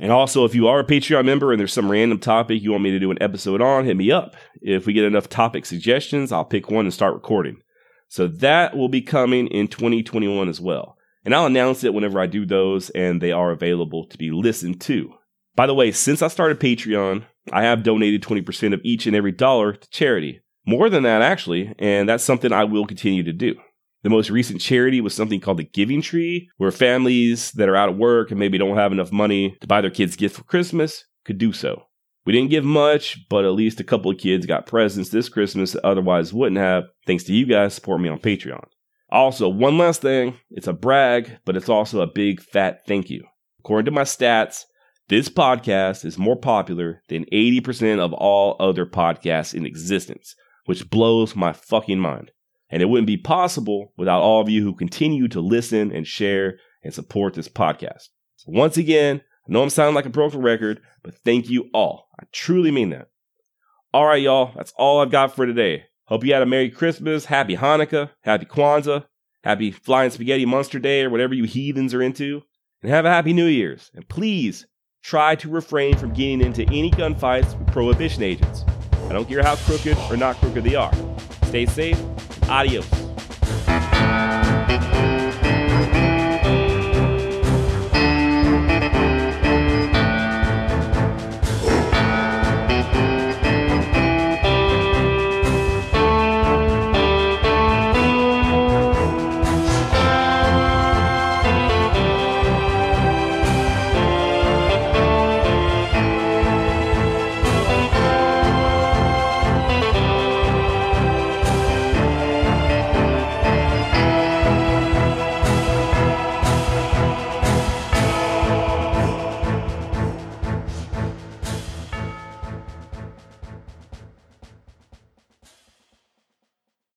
And also, if you are a Patreon member and there's some random topic you want me to do an episode on, hit me up. If we get enough topic suggestions, I'll pick one and start recording. So that will be coming in 2021 as well. And I'll announce it whenever I do those and they are available to be listened to. By the way, since I started Patreon, I have donated 20% of each and every dollar to charity. More than that, actually, and that's something I will continue to do. The most recent charity was something called the Giving Tree, where families that are out of work and maybe don't have enough money to buy their kids gifts for Christmas could do so. We didn't give much, but at least a couple of kids got presents this Christmas that otherwise wouldn't have, thanks to you guys supporting me on Patreon. Also, one last thing it's a brag, but it's also a big fat thank you. According to my stats, this podcast is more popular than 80% of all other podcasts in existence, which blows my fucking mind. And it wouldn't be possible without all of you who continue to listen and share and support this podcast. So once again, I know I'm sounding like a broken record, but thank you all. I truly mean that. All right, y'all, that's all I've got for today. Hope you had a Merry Christmas, Happy Hanukkah, Happy Kwanzaa, Happy Flying Spaghetti Monster Day, or whatever you heathens are into, and have a Happy New Year's. And please try to refrain from getting into any gunfights with prohibition agents. I don't care how crooked or not crooked they are. Stay safe Adios.